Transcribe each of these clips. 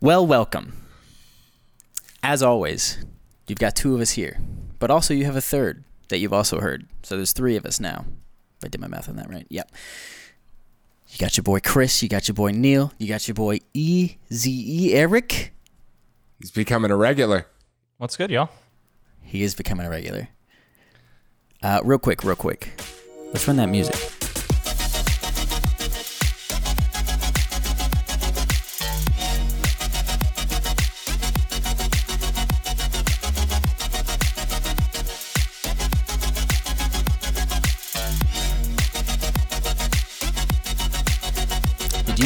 Well, welcome. As always, you've got two of us here, but also you have a third that you've also heard. So there's three of us now. If I did my math on that right. Yep. You got your boy Chris, you got your boy Neil, you got your boy E Z E Eric. He's becoming a regular. What's good, y'all? He is becoming a regular. Uh, real quick, real quick. Let's run that music.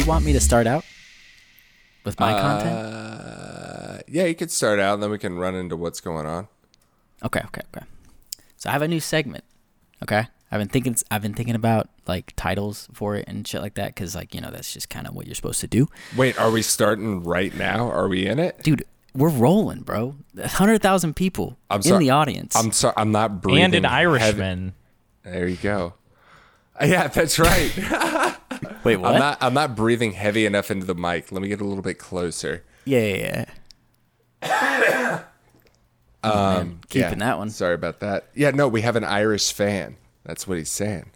You want me to start out with my content? Uh, yeah, you could start out, and then we can run into what's going on. Okay, okay, okay. So I have a new segment. Okay, I've been thinking. I've been thinking about like titles for it and shit like that because, like, you know, that's just kind of what you're supposed to do, Wait, are we starting right now? Are we in it? dude. We're rolling, bro. Hundred thousand people I'm in sorry- the audience. I'm sorry. I'm not breathing. and an heavy- Irishman. There you go. Yeah, that's right. Wait, what? I'm not. I'm not breathing heavy enough into the mic. Let me get a little bit closer. yeah, yeah, yeah. Um, keeping yeah. that one. Sorry about that. Yeah, no, we have an Irish fan. That's what he's saying.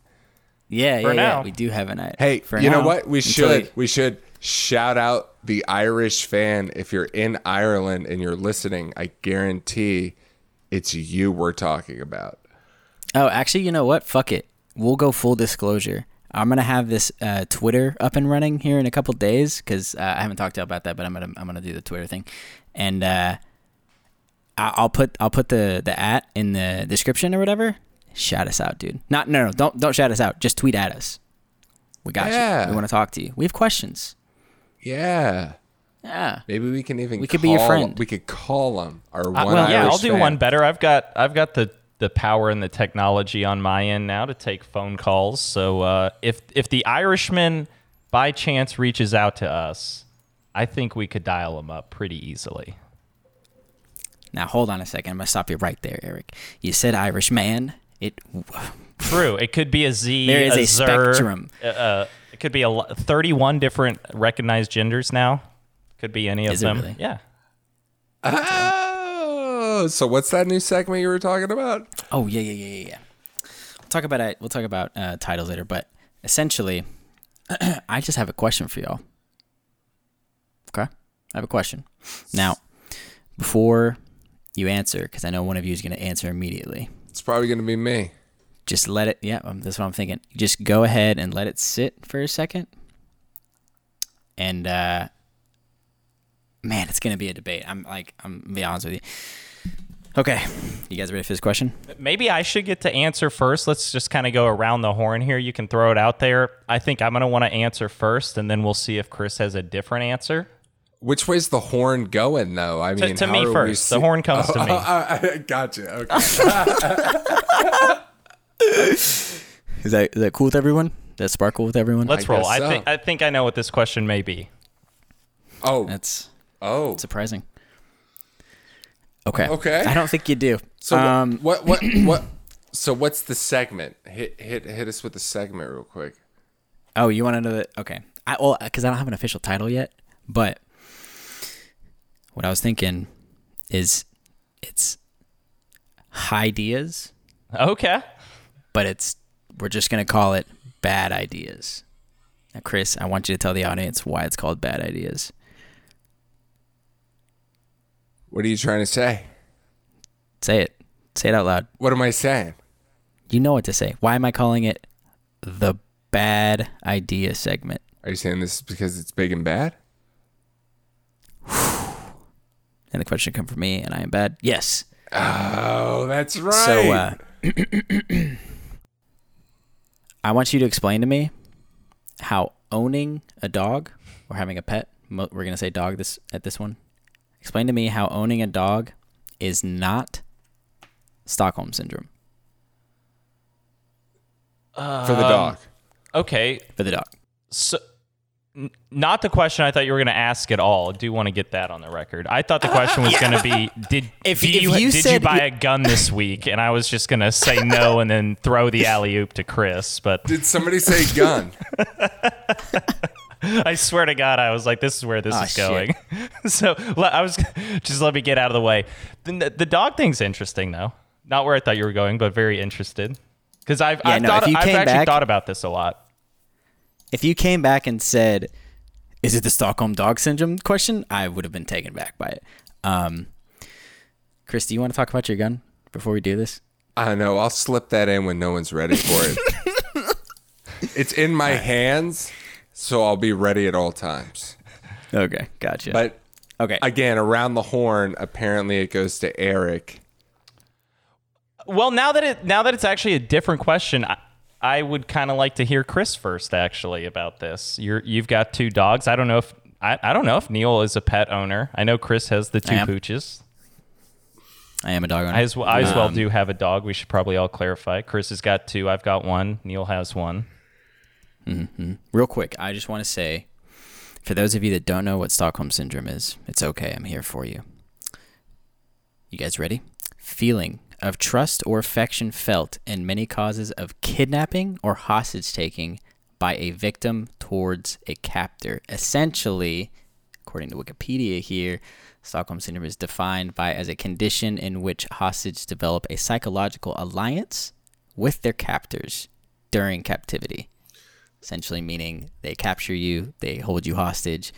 Yeah, For yeah, yeah. We do have an idea. Hey, for you know what? We should you- we should shout out the Irish fan. If you're in Ireland and you're listening, I guarantee it's you we're talking about. Oh, actually, you know what? Fuck it. We'll go full disclosure. I'm gonna have this uh, Twitter up and running here in a couple days because uh, I haven't talked to you about that, but I'm gonna I'm gonna do the Twitter thing, and uh, I- I'll put I'll put the the at in the description or whatever. Shout us out, dude. Not no no don't don't shout us out. Just tweet at us. We got Yeah. you. We want to talk to you. We have questions. Yeah. Yeah. Maybe we can even We could be your friend. We could call them our Uh, one well, yeah, Irish I'll do fan. one better. I've got I've got the the power and the technology on my end now to take phone calls. So uh, if if the Irishman by chance reaches out to us, I think we could dial him up pretty easily. Now hold on a second. I'm gonna stop you right there, Eric. You said Irish man. It True. It could be a Z. There is a zer, spectrum. Uh, uh, it could be a 31 different recognized genders now. Could be any of Is it them. really? Yeah. Oh, so what's that new segment you were talking about? Oh yeah, yeah, yeah, yeah, yeah. We'll talk about it. We'll talk about uh, titles later, but essentially, I just have a question for y'all. Okay, I have a question. Now, before you answer, because I know one of you is going to answer immediately, It's probably going to be me. just let it. Yeah, um, that's what I'm thinking. Just go ahead and let it sit for a second, and uh, man, it's going to be a debate. I'm like, I'm be honest with you. Okay, you guys ready for this question? Maybe I should get to answer first. Let's just kind of go around the horn here. You can throw it out there. I think I'm going to want to answer first, and then we'll see if Chris has a different answer. Which way's the horn going, though? I mean, to how me are first. see- The horn comes oh, to me. Oh, oh, I gotcha. Okay. Is that is that cool with everyone? That sparkle with everyone? Let's I roll. guess I so. think I think I know what this question may be. oh, That's oh. surprising. Okay. Okay. I don't think you do. So um, what, what, what, what? So what's the segment? Hit, hit, hit us with the segment real quick. oh, you want to know that? Okay. I well, because I don't have an official title yet, but what I was thinking is it's ideas, Okay. but it's we're just gonna call it bad ideas. Now, Chris, I want you to tell the audience why it's called bad ideas. What are you trying to say? Say it. Say it out loud. What am I saying? You know what to say. Why am I calling it the bad idea segment? Are you saying this is because it's big and bad? And the question come from me, and I am bad. Yes. Oh, that's right. So, uh, I want you to explain to me how owning a dog or having a pet. We're going to say dog this at this one. Explain to me how owning a dog is not Stockholm syndrome for Um, the dog. Okay. for the dog. So, n- not the question I thought you were going to ask at all. I do want to get that on the record. I thought the question was going to be did If- do if you, you did you buy you- a gun this week? And I was just going to say no and then throw the alley oop to Chris. But Did somebody say gun? I swear to God, I was like, this is where this Ah, is going. so I was just let me get out of the way. The, the dog thing's interesting though. Not where I thought you were going, but very interested. Because I've, Yeah, I've, no, thought, if you I've came actually back- thought about this a lot. If you came back and said, "Is it the Stockholm Dog Syndrome?" question, I would have been taken back by it. Um, Chris, do you want to talk about your gun before we do this? I don't know. I'll slip that in when no one's ready for it. it's in my hands, so I'll be ready at all times. Okay, gotcha. But okay, again, around the horn, apparently it goes to Eric. Well, now that it now that it's actually a different question, I, I would kind of like to hear Chris first, actually, about this. You're you've got two dogs. I don't know if I, I don't know if Neil is a pet owner. I know Chris has the two I pooches. I am a dog owner. I as, well, I as well Um, do have a dog. We should probably all clarify. Chris has got two. I've got one. Neil has one. Mm-hmm. Real quick, I just want to say, for those of you that don't know what Stockholm Syndrome is, it's okay. I'm here for you. You guys ready? Feeling of trust or affection felt in many causes of kidnapping or hostage taking by a victim towards a captor. Essentially, according to Wikipedia here, Stockholm Syndrome is defined by as a condition in which hostages develop a psychological alliance with their captors during captivity essentially meaning they capture you, they hold you hostage,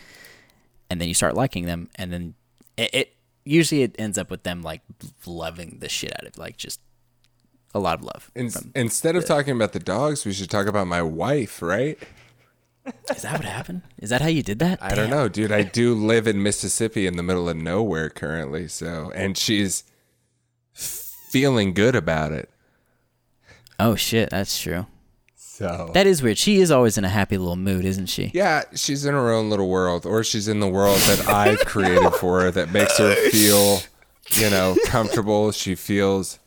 and then you start liking them, and then it, it usually it ends up with them like loving the shit out of like just a lot of love. In, instead of talking about the dogs, we should talk about my wife, right? is that what happened? Is that how you did that? I don't know, dude. I do live in Mississippi in the middle of nowhere currently, so and she's feeling good about it. Oh shit, that's true. So That is weird. She is always in a happy little mood, isn't she? yeah, she's in her own little world, or she's in the world that I've created for her that makes her feel, you know, comfortable. She feels,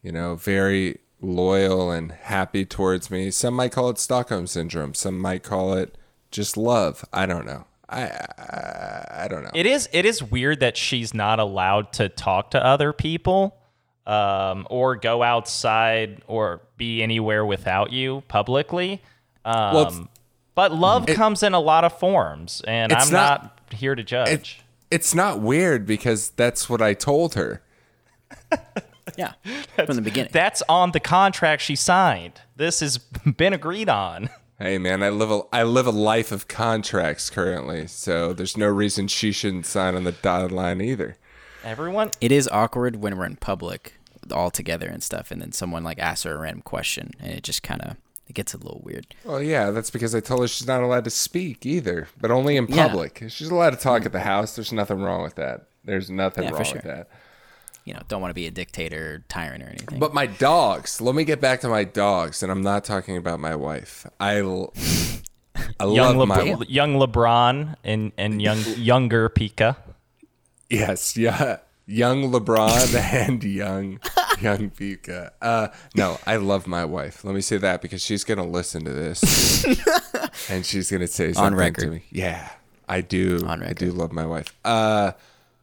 you know, very loyal and happy towards me. Some might call it Stockholm syndrome. Some might call it just love. I don't know. I I, I don't know. It is it is weird that she's not allowed to talk to other people, um, or go outside or be anywhere without you publicly. Um, Well, but love comes in a lot of forms, and I'm not- not, here to judge. It's not weird because that's what I told her. Yeah, from the beginning. That's on the contract she signed. This has been agreed on. Hey man, I live a I live a life of contracts currently, so there's no reason she shouldn't sign on the dotted line either. Everyone, it is awkward when we're in public all together and stuff, and then someone like asks her a random question, and it just kind of it gets a little weird. Well, yeah, that's because I told her she's not allowed to speak either, but only in Yeah. public. She's allowed to talk at the mm-hmm. house. There's nothing wrong with that. There's nothing Yeah, wrong sure. with that. You know, don't want to be a dictator, or tyrant, or anything. But my dogs. Let me get back to my dogs, and I'm not talking about my wife. I, l- I young, love my young LeBron and and young younger Pika. Yes, yeah, young LeBron and young young Pika. Uh, no, I love my wife. Let me say that because she's gonna listen to this, and she's gonna say something record. to me. Yeah, I do. On I do love my wife. Uh,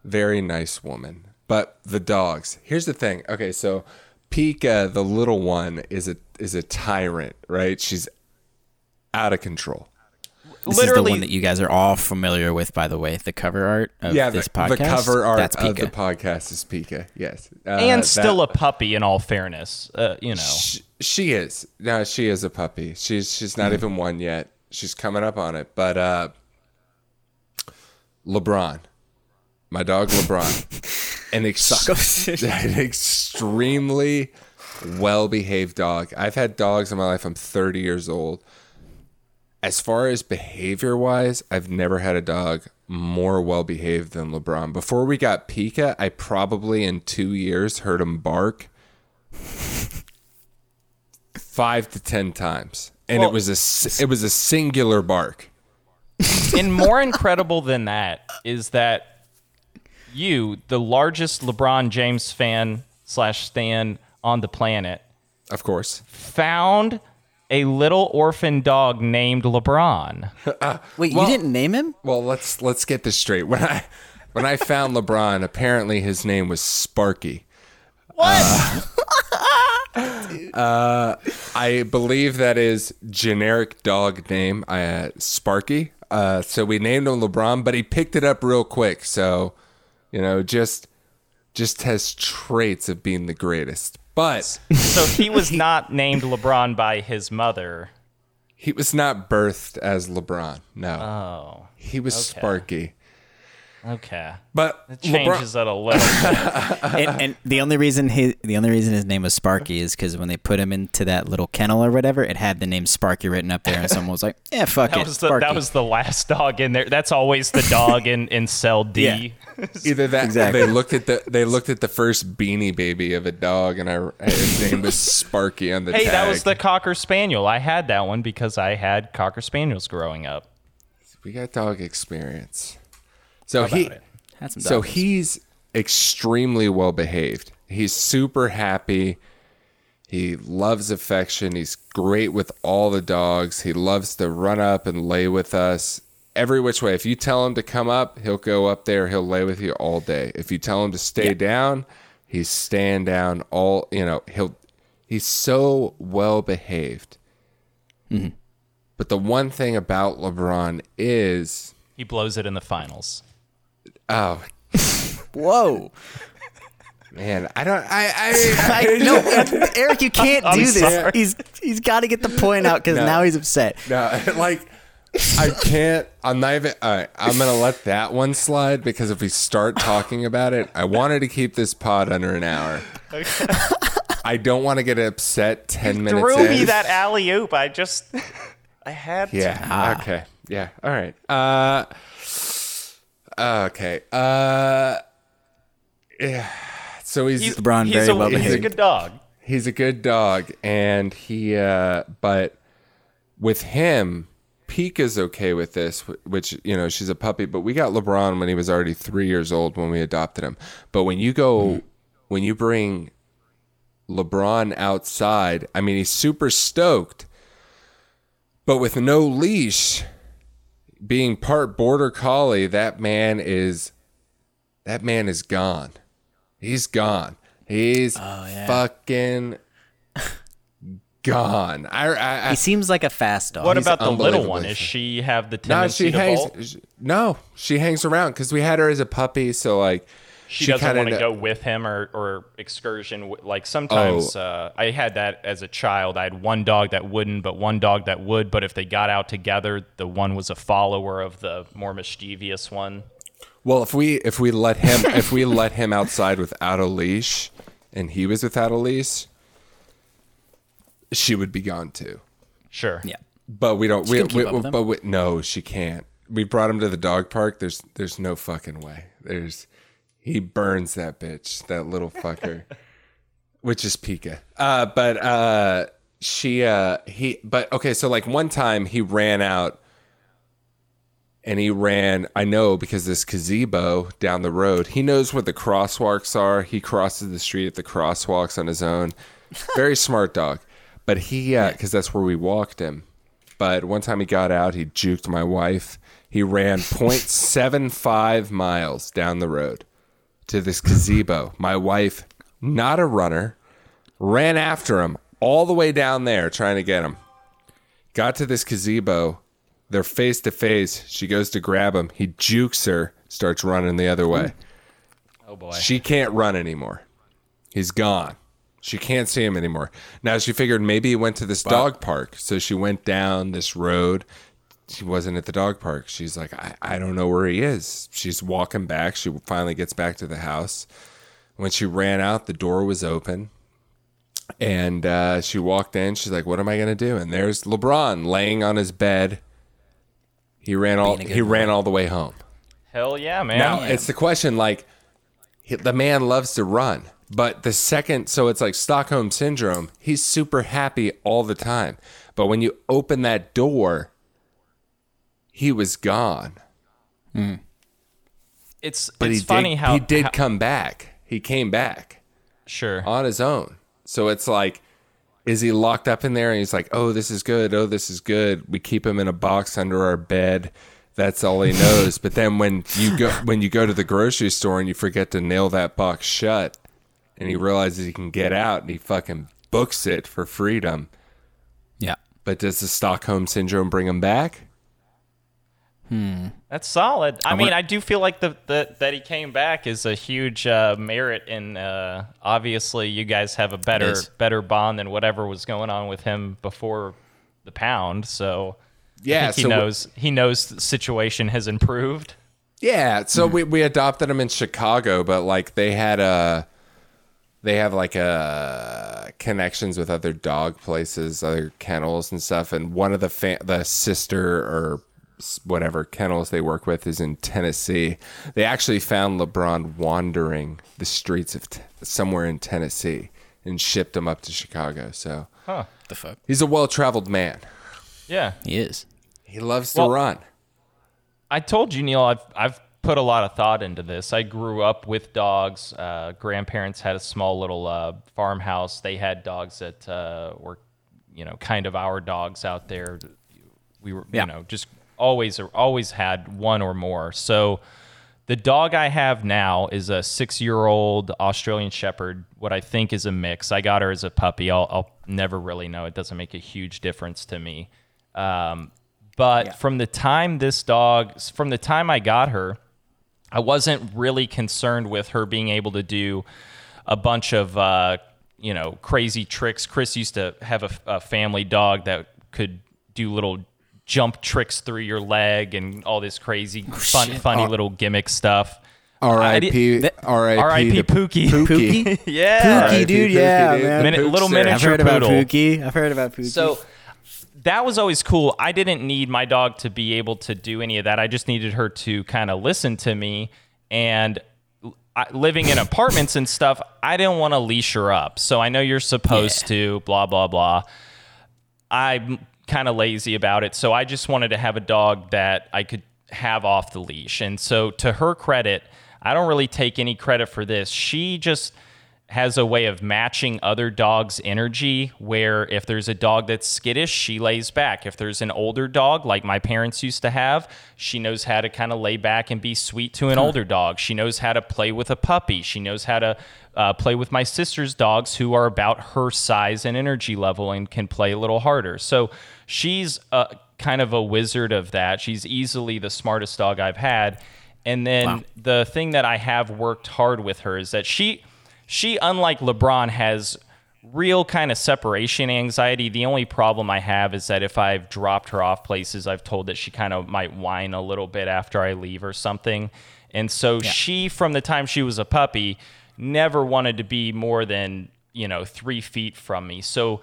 very nice woman. But the dogs. Here's the thing. Okay, so Pika, the little one, is a is a tyrant, right? She's out of control. This is the one that you guys are all familiar with, by the way. The cover art of yeah, this the, podcast. the cover art That's of the podcast is Pika. Yes, uh, and still that- a puppy. In all fairness, uh, you know. She, she is. No, she is a puppy. She's she's not even one yet. She's coming up on it. But uh LeBron. My dog LeBron. an, ex- an extremely well behaved dog. I've had dogs in my life. I'm 30 years old. As far as behavior wise, I've never had a dog more well behaved than LeBron. Before we got Pika, I probably in two years heard him bark five to ten times, and Well- it was a s- it was a singular bark. and more incredible than that is that you, the largest LeBron James fan slash stan on the planet, Of course, found a little orphan dog named LeBron. Wait, Well- you didn't name him? Well, let's let's get this straight. When I when I found LeBron, apparently his name was Sparky. What? I believe that is generic dog name. Uh, Sparky. Uh, so we named him LeBron, but he picked it up real quick. So, you know, just just has traits of being the greatest. But So he was not named LeBron by his mother. he was not birthed as LeBron. No, Oh, he was Sparky. okay. But It LeBron, changes it a little. bit. and, and the only reason he, the only reason his name was Sparky is because when they put him into that little kennel or whatever, it had the name Sparky written up there, and someone was like, "Yeah, fuck That it, was the that was the last dog in there. That's always the dog in in cell D. Yeah. either that Exactly. they looked at the they looked at the first beanie baby of a dog, and I his name was Sparky on the Hey, tag. that was the cocker spaniel. I had that one because I had cocker spaniels growing up. we got dog experience. So about he it? Had some so doggos. he's extremely well behaved. He's super happy. He loves affection. He's great with all the dogs. He loves to run up and lay with us every which way. If you tell him to come up, he'll go up there. He'll lay with you all day. If you tell him to stay down, he's staying down all, you know, he'll he's so well behaved. Mm-hmm. But the one thing about LeBron is He blows it in the finals. oh Whoa! man, I don't I I, I, no, Eric, you can't I'm do this. sorry. He's he's got to get the point out because No. now he's upset. No, like I can't. I'm not even. All right, I'm gonna let that one slide because if we start talking about it, I wanted to keep this pod under an hour. I don't want to get upset ten minutes. Threw in. me that alley oop. I just I had to. Yeah. Okay. Yeah. All right. Uh. Okay. Uh. Yeah. So he's He's, LeBron he's very a, well He's a good dog. he's a good dog and he uh but with him Pika's okay with this which you know she's a puppy but we got LeBron when he was already 3 years old when we adopted him. But when you go mm-hmm. when you bring LeBron outside I mean he's super stoked but with no leash being part border collie that man is that man is gone. He's gone. He's oh, fucking gone I, I, I He seems like a fast dog. What he's about the little one? unbelievably Is she have the no tendency she to hangs bolt? no she hangs around because we had her as a puppy so like She, doesn't want to go with him or, or excursion. Like sometimes Oh. uh, I had that as a child. I had one dog that wouldn't, but one dog that would. But if they got out together, the one was a follower of the more mischievous one. Well, if we if we let him if we let him outside without a leash, and he was without a leash, she would be gone too. Sure. yeah. But we don't. We, can keep we, up with him. but we, no, she can't. We brought him to the dog park. There's there's no fucking way. There's he burns that bitch, that little fucker, which is Pika. Uh, but uh, she uh he but okay. So like one time he ran out. And he ran, I know because this gazebo down the road, he knows where the crosswalks are. He crosses the street at the crosswalks on his own. Very smart dog. But he, uh, because that's where we walked him. But one time he got out, he juked my wife. He ran 0.75 miles down the road to this gazebo. My wife, not a runner, ran after him all the way down there trying to get him. Got to this gazebo. They're face to face. She goes to grab him. He jukes her, starts running the other way. Oh boy. She can't run anymore. He's gone. She can't see him anymore. Now she figured maybe he went to this dog park. So she went down this road. She wasn't at the dog park. She's like, I, I don't know where he is. She's walking back. She finally gets back to the house. When she ran out, the door was open. And uh, she walked in. She's like, "What am I gonna do?" And there's LeBron laying on his bed. He ran all. Being a He ran all the way home. Hell yeah, man. Now it's the question like he- the man loves to run, but the second so it's like Stockholm syndrome. He's super happy all the time, but when you open that door, he was gone. it's But it's he funny did, how he did how- come back. He came back sure. on his own. So it's like. Is he locked up in there and he's like, oh, this is good. Oh, this is good. We keep him in a box under our bed. That's all he knows. but then when you go when you go to the grocery store and you forget to nail that box shut, and he realizes he can get out and he fucking books it for freedom. Yeah. But does the Stockholm syndrome bring him back? Hmm. That's solid. I, I mean, want- I do feel like the, the that he came back is a huge uh, merit, and uh, obviously, you guys have a better better bond than whatever was going on with him before the pound. So I Yeah, think he so we- knows he knows the situation has improved. Yeah, so we, we adopted him in Chicago, but like they had a they have like a connections with other dog places, other kennels and stuff. And one of the fa- the sister or whatever kennels they work with is in Tennessee. They actually found LeBron wandering the streets of t- somewhere in Tennessee and shipped him up to Chicago. So huh. The fuck? he's a well traveled man. Yeah, He is. He loves to Well- run. I told you, Neil, I've I've put a lot of thought into this. I grew up with dogs. Uh, grandparents had a small little uh, farmhouse. They had dogs that uh, were, you know, kind of our dogs out there. We were, Yeah. you know, just always always had one or more. So. The dog I have now is a six-year-old Australian Shepherd. What I think is a mix. I got her as a puppy. I'll, I'll never really know. It doesn't make a huge difference to me. Um, but from the time this dog, from the time I got her, I wasn't really concerned with her being able to do a bunch of, uh, you know, crazy tricks. Chris used to have a, a family dog that could do little jump tricks through your leg and all this crazy, fun, funny Uh, little gimmick stuff. R.I.P. R.I.P. R.I.P. Pookie. Pookie. yeah. Pookie, dude, Pookie, yeah, man. Mini- little Pookster. I've miniature heard about poodle. Pookie. I've heard about Pookie. So that was always cool. I didn't need my dog to be able to do any of that. I just needed her to kind of listen to me. And I, living in apartments and stuff, I didn't want to leash her up. So I know you're supposed Yeah. to, blah, blah, blah. I'm kind of lazy about it. So I just wanted to have a dog that I could have off the leash. And so, to her credit, I don't really take any credit for this. She just has a way of matching other dogs' energy where if there's a dog that's skittish, she lays back. If there's an older dog like my parents used to have, she knows how to kind of lay back and be sweet to an older dog. She knows how to play with a puppy. She knows how to uh, play with my sister's dogs who are about her size and energy level and can play a little harder. So she's a, kind of a wizard of that. She's easily the smartest dog I've had. And then Wow. the thing that I have worked hard with her is that she she unlike LeBron has real kind of separation anxiety. The only problem I have is that if I've dropped her off places, I've told that she kind of might whine a little bit after I leave or something. And so she from the time she was a puppy never wanted to be more than, you know, 3 feet from me. So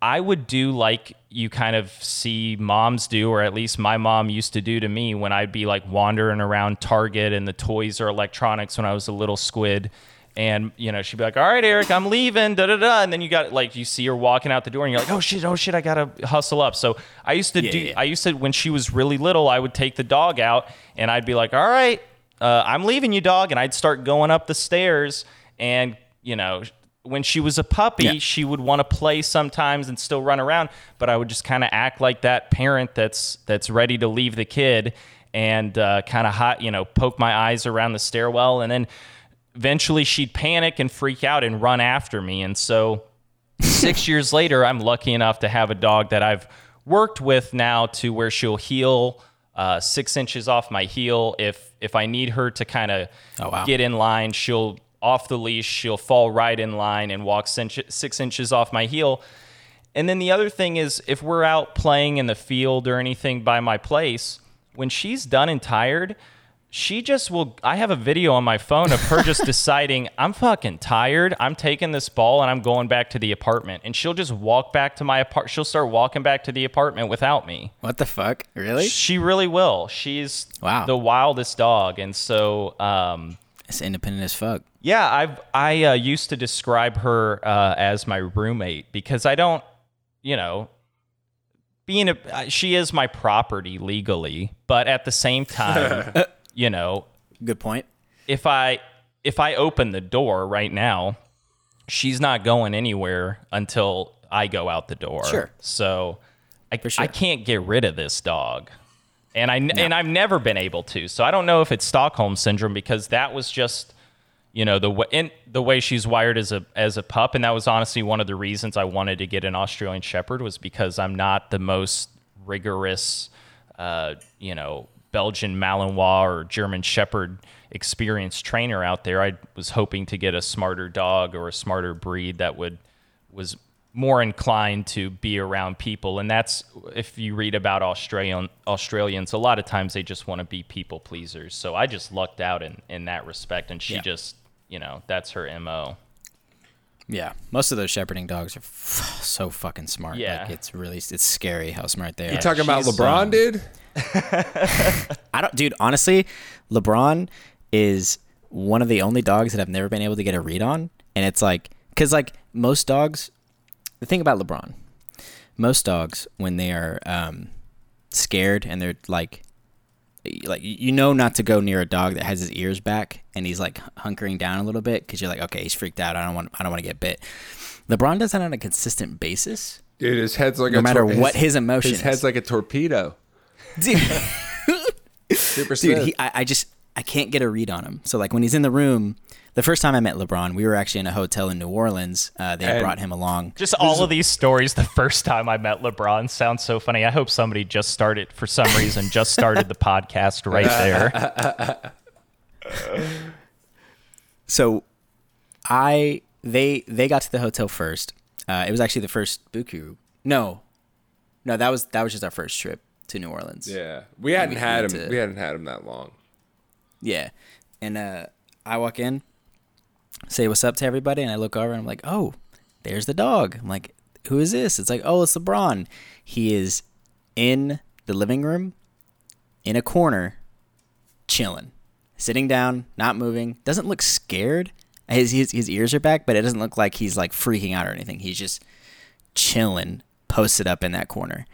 I would do like you kind of see moms do, or at least my mom used to do to me when I'd be like wandering around Target and the toys or electronics when I was a little squid. And you know, she'd be like, "All right, Eric, I'm leaving." Da da da. And then you got like you see her walking out the door, and you're like, "Oh shit, oh shit, I gotta hustle up." So I used to Yeah, do. yeah. I used to when she was really little, I would take the dog out, and I'd be like, "All right, uh, I'm leaving you, dog," and I'd start going up the stairs, and you know, when she was a puppy, Yeah. she would want to play sometimes and still run around, but I would just kind of act like that parent that's that's ready to leave the kid and uh, kind of hot, you know, poke my eyes around the stairwell, and then eventually she'd panic and freak out and run after me, and so six years later, I'm lucky enough to have a dog that I've worked with now to where she'll heel uh, six inches off my heel. If if I need her to kind of Oh, wow. get in line, she'll off the leash, she'll fall right in line and walk six inches off my heel. And then the other thing is, if we're out playing in the field or anything by my place, when she's done and tired, she just will. I have a video on my phone of her just deciding, I'm fucking tired. I'm taking this ball and I'm going back to the apartment. And she'll just walk back to my apart. She'll start walking back to the apartment without me. what the fuck? Really? She really will. She's Wow. the wildest dog. And so, um, It's independent as fuck. yeah, I've I uh, used to describe her uh, as my roommate because I don't, you know, being a she is my property legally, but at the same time, you know, Good point. if I if I open the door right now, she's not going anywhere until I go out the door. Sure. So I sure. I can't get rid of this dog. And I and I've never been able to. So I don't know if it's Stockholm syndrome because that was just you know the way in the way she's wired as a as a pup and that was honestly one of the reasons I wanted to get an Australian shepherd was because I'm not the most rigorous uh, you know Belgian Malinois or German Shepherd experienced trainer out there. I was hoping to get a smarter dog or a smarter breed that would was more inclined to be around people. And that's if you read about Australian Australians, a lot of times they just want to be people pleasers. So I just lucked out in, in that respect and she Yeah. just you know, that's her MO. Yeah, most of those shepherding dogs are f- so fucking smart. Yeah. like it's really it's scary how smart they are. You talking about she's, LeBron, um, dude? I don't, dude. Honestly, LeBron is one of the only dogs that I've never been able to get a read on, and it's like, cause like most dogs, the thing about LeBron, most dogs when they are um, scared and they're like, like you know not to go near a dog that has his ears back and he's like hunkering down a little bit because you're like, okay, he's freaked out. I don't want, I don't want to get bit. LeBron does that on a consistent basis. Dude, his head's like No a matter tor- what his emotion His head's is. like a torpedo. Dude, Super dude he, I, I just i can't get a read on him. So like when he's in the room the first time i met lebron we were actually in a hotel in new orleans. Uh, they And- brought him along. Just all of these stories the first time I met LeBron sounds so funny. I hope somebody just started for some reason just started the podcast right there. so i they they got to the hotel first. Uh, it was actually the first buku no. No that was that was just our first trip to new orleans yeah, we hadn't we had him. to- We hadn't had him that long. Yeah. And uh, I walk in, say what's up to everybody, and I look over and I'm like, oh, there's the dog. I'm like, who is this? It's like, oh, it's LeBron. He is in the living room, in a corner, chilling, sitting down, not moving. Doesn't look scared. His, his his ears are back, but it doesn't look like he's like freaking out or anything. He's just chilling, posted up in that corner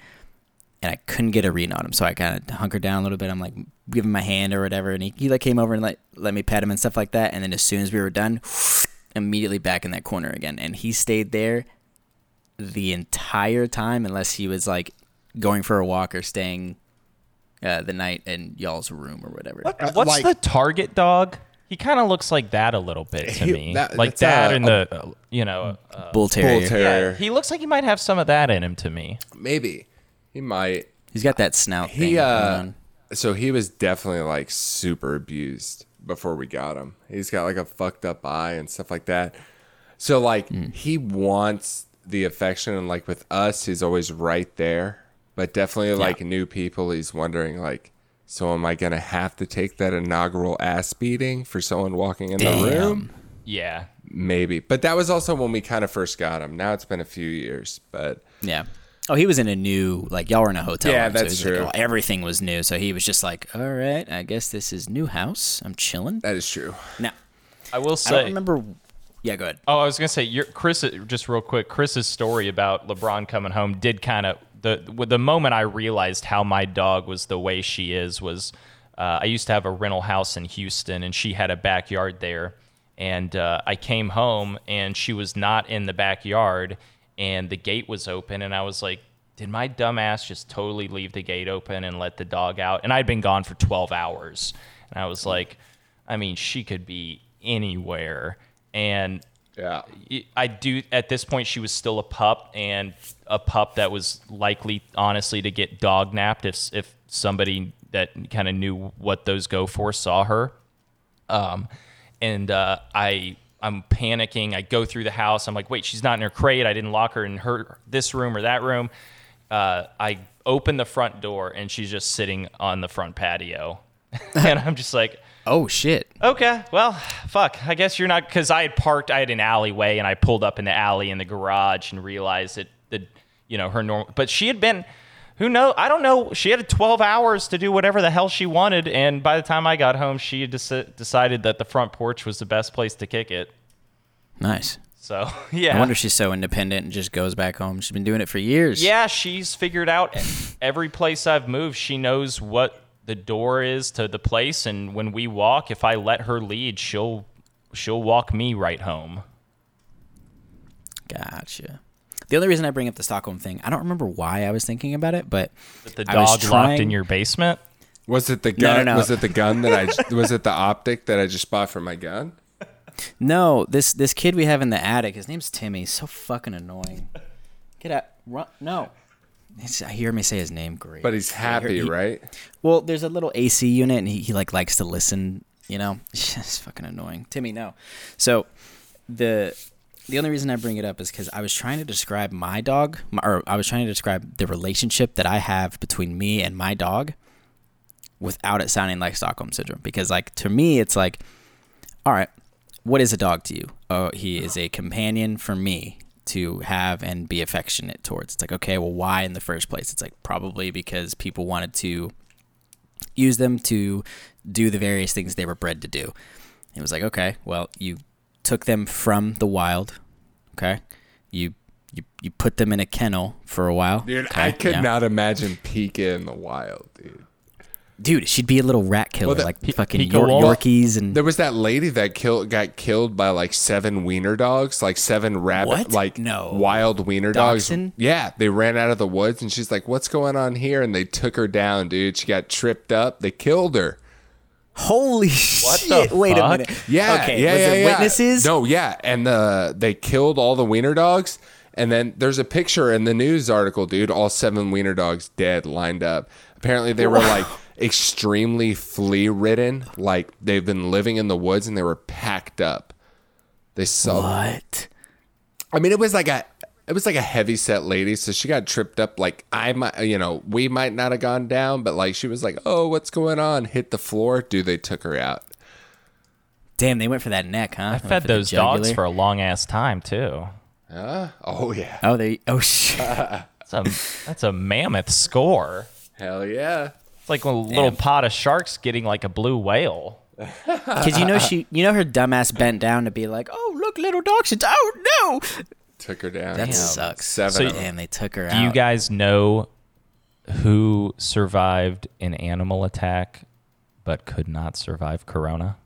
and I couldn't get a read on him. So I kind of hunkered down a little bit. I'm like, give him my hand or whatever. And he, he like came over and like let me pet him and stuff like that. And then as soon as we were done, immediately back in that corner again. And he stayed there the entire time unless he was like going for a walk or staying uh, the night in y'all's room or whatever. What's like- the target dog? He kind of looks like that a little bit to He- me, that- like that a- in the uh, you know. Uh, Bull terrier. Bull terrier. yeah, he looks like he might have some of that in him to me. Maybe he might. He's got that snout thing. He going uh, so he was definitely like super abused before we got him. He's got like a fucked up eye and stuff like that. So like he wants the affection and like with us, he's always right there. But definitely like new people, he's wondering like, so am I gonna have to take that inaugural ass beating for someone walking in the room? Yeah, Maybe, but that was also when we kind of first got him. Now it's been a few years, but Yeah. Oh, he was in a new like y'all were in a hotel. Yeah, room, so that's like, true. oh, everything was new, so he was just like, "All right, I guess this is new house. I'm chilling." that is true. Now, I will I say. don't remember. Yeah, go ahead. Oh, I was gonna say, your Chris. Just real quick, Chris's story about LeBron coming home did kind of the the moment I realized how my dog was the way she is was. Uh, I used to have a rental house in Houston, and she had a backyard there. And uh, I came home, and she was not in the backyard, and the gate was open, and I was like, "Did my dumb ass just totally leave the gate open and let the dog out?" And I'd been gone for 12 hours, and I was like, "I mean, she could be anywhere." And Yeah. I do at this point she was still a pup and a pup that was likely honestly to get dog napped if if somebody that kind of knew what those go for saw her um and uh I I'm panicking I go through the house I'm like wait she's not in her crate I didn't lock her in her this room or that room uh I open the front door and she's just sitting on the front patio and I'm just like Oh shit! Okay, well, fuck. I guess you're not because I had parked. I had an alleyway, and I pulled up in the alley in the garage and realized that the, you know, her normal. But she had been, who knows? I don't know. She had 12 hours to do whatever the hell she wanted, and by the time I got home, she decided that the front porch was the best place to kick it. Nice. So yeah, I wonder if she's so independent and just goes back home. She's been doing it for years. Yeah, she's figured out every place I've moved. She knows what the door is to the place, and when we walk, if I let her lead, she'll she'll walk me right home. Gotcha. The only reason I bring up the Stockholm thing, I don't remember why I was thinking about it, but That the I was dog locked in your basement. Was it the No, no, gun? no. Was it the gun that I? was it the optic that I just bought for my gun? no, this this kid we have in the attic, his name's Timmy. So fucking annoying. Get out! Run! No, It's, I hear me say his name. Great. But he's happy, he- right? Well, there's a little AC unit, and he, he like likes to listen. You know, it's just fucking annoying. Timmy, no. So the the only reason I bring it up is because I was trying to describe my dog, or I was trying to describe the relationship that I have between me and my dog, without it sounding like Stockholm syndrome. Because like to me, it's like, all right, what is a dog to you? Oh, he uh-huh. is a companion for me to have and be affectionate towards. It's like, okay, well, why in the first place? It's like probably because people wanted to use them to do the various things they were bred to do. It was like, okay, well, you took them from the wild, okay? You you you put them in a kennel for a while. Dude, okay? I could Yeah. not imagine Pika in the wild, dude. Dude, she'd be a little rat killer, Well, the- like P- fucking Pika Yor- Wolf? Yorkies and There was that lady that killed got killed by like seven wiener dogs, like seven rabbit What? like No. wild wiener dogs. Yeah, they ran out of the woods and she's like, "What's going on here?" And they took her down, dude. She got tripped up. They killed her. Holy the shit! Wait a minute. Yeah, Okay. yeah, was yeah, it yeah. witnesses? No, yeah, and the they killed all the wiener dogs, and then there's a picture in the news article, dude. All seven wiener dogs dead, lined up. Apparently, they were like extremely flea ridden, like they've been living in the woods, and they were packed up. They saw. What? I mean, it was like a. It was like a heavy set lady, so she got tripped up. Like I might, you know, we might not have gone down, but like she was like, "Oh, what's going on?" Hit the floor, dude. They took her out. Damn, they went for that neck, huh? I fed those dogs for a long ass time too. Huh? Oh yeah, Oh, they. Oh shit. That's a that's a mammoth score. hell yeah. It's like a little pot of sharks getting like a blue whale. Because you know she, you know her dumbass bent down to be like, "Oh look, little dachshunds! Oh no!" Took her down. That Yeah. sucks. Seven. So- of them. Damn, they took her out. Do out. you guys know who survived an animal attack but could not survive corona?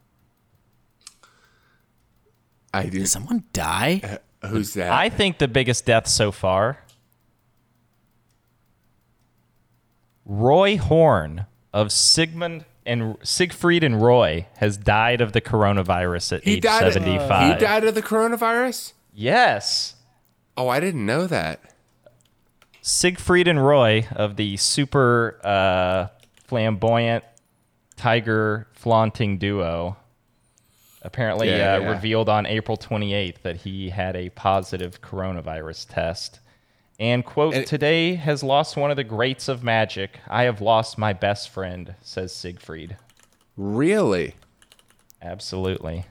I do. Did someone die? Uh, who's that? I think the biggest death so far Roy Horn of Sigmund and Siegfried and Roy has died of the coronavirus at he age died. of- 75. he died of the coronavirus. Yes. Oh, I didn't know that. Siegfried and Roy of the super uh, flamboyant tiger flaunting duo apparently Yeah, uh, yeah. revealed on April 28th that he had a positive coronavirus test. And quote, And- today has lost one of the greats of magic. I have lost my best friend, says Siegfried. Really? Absolutely.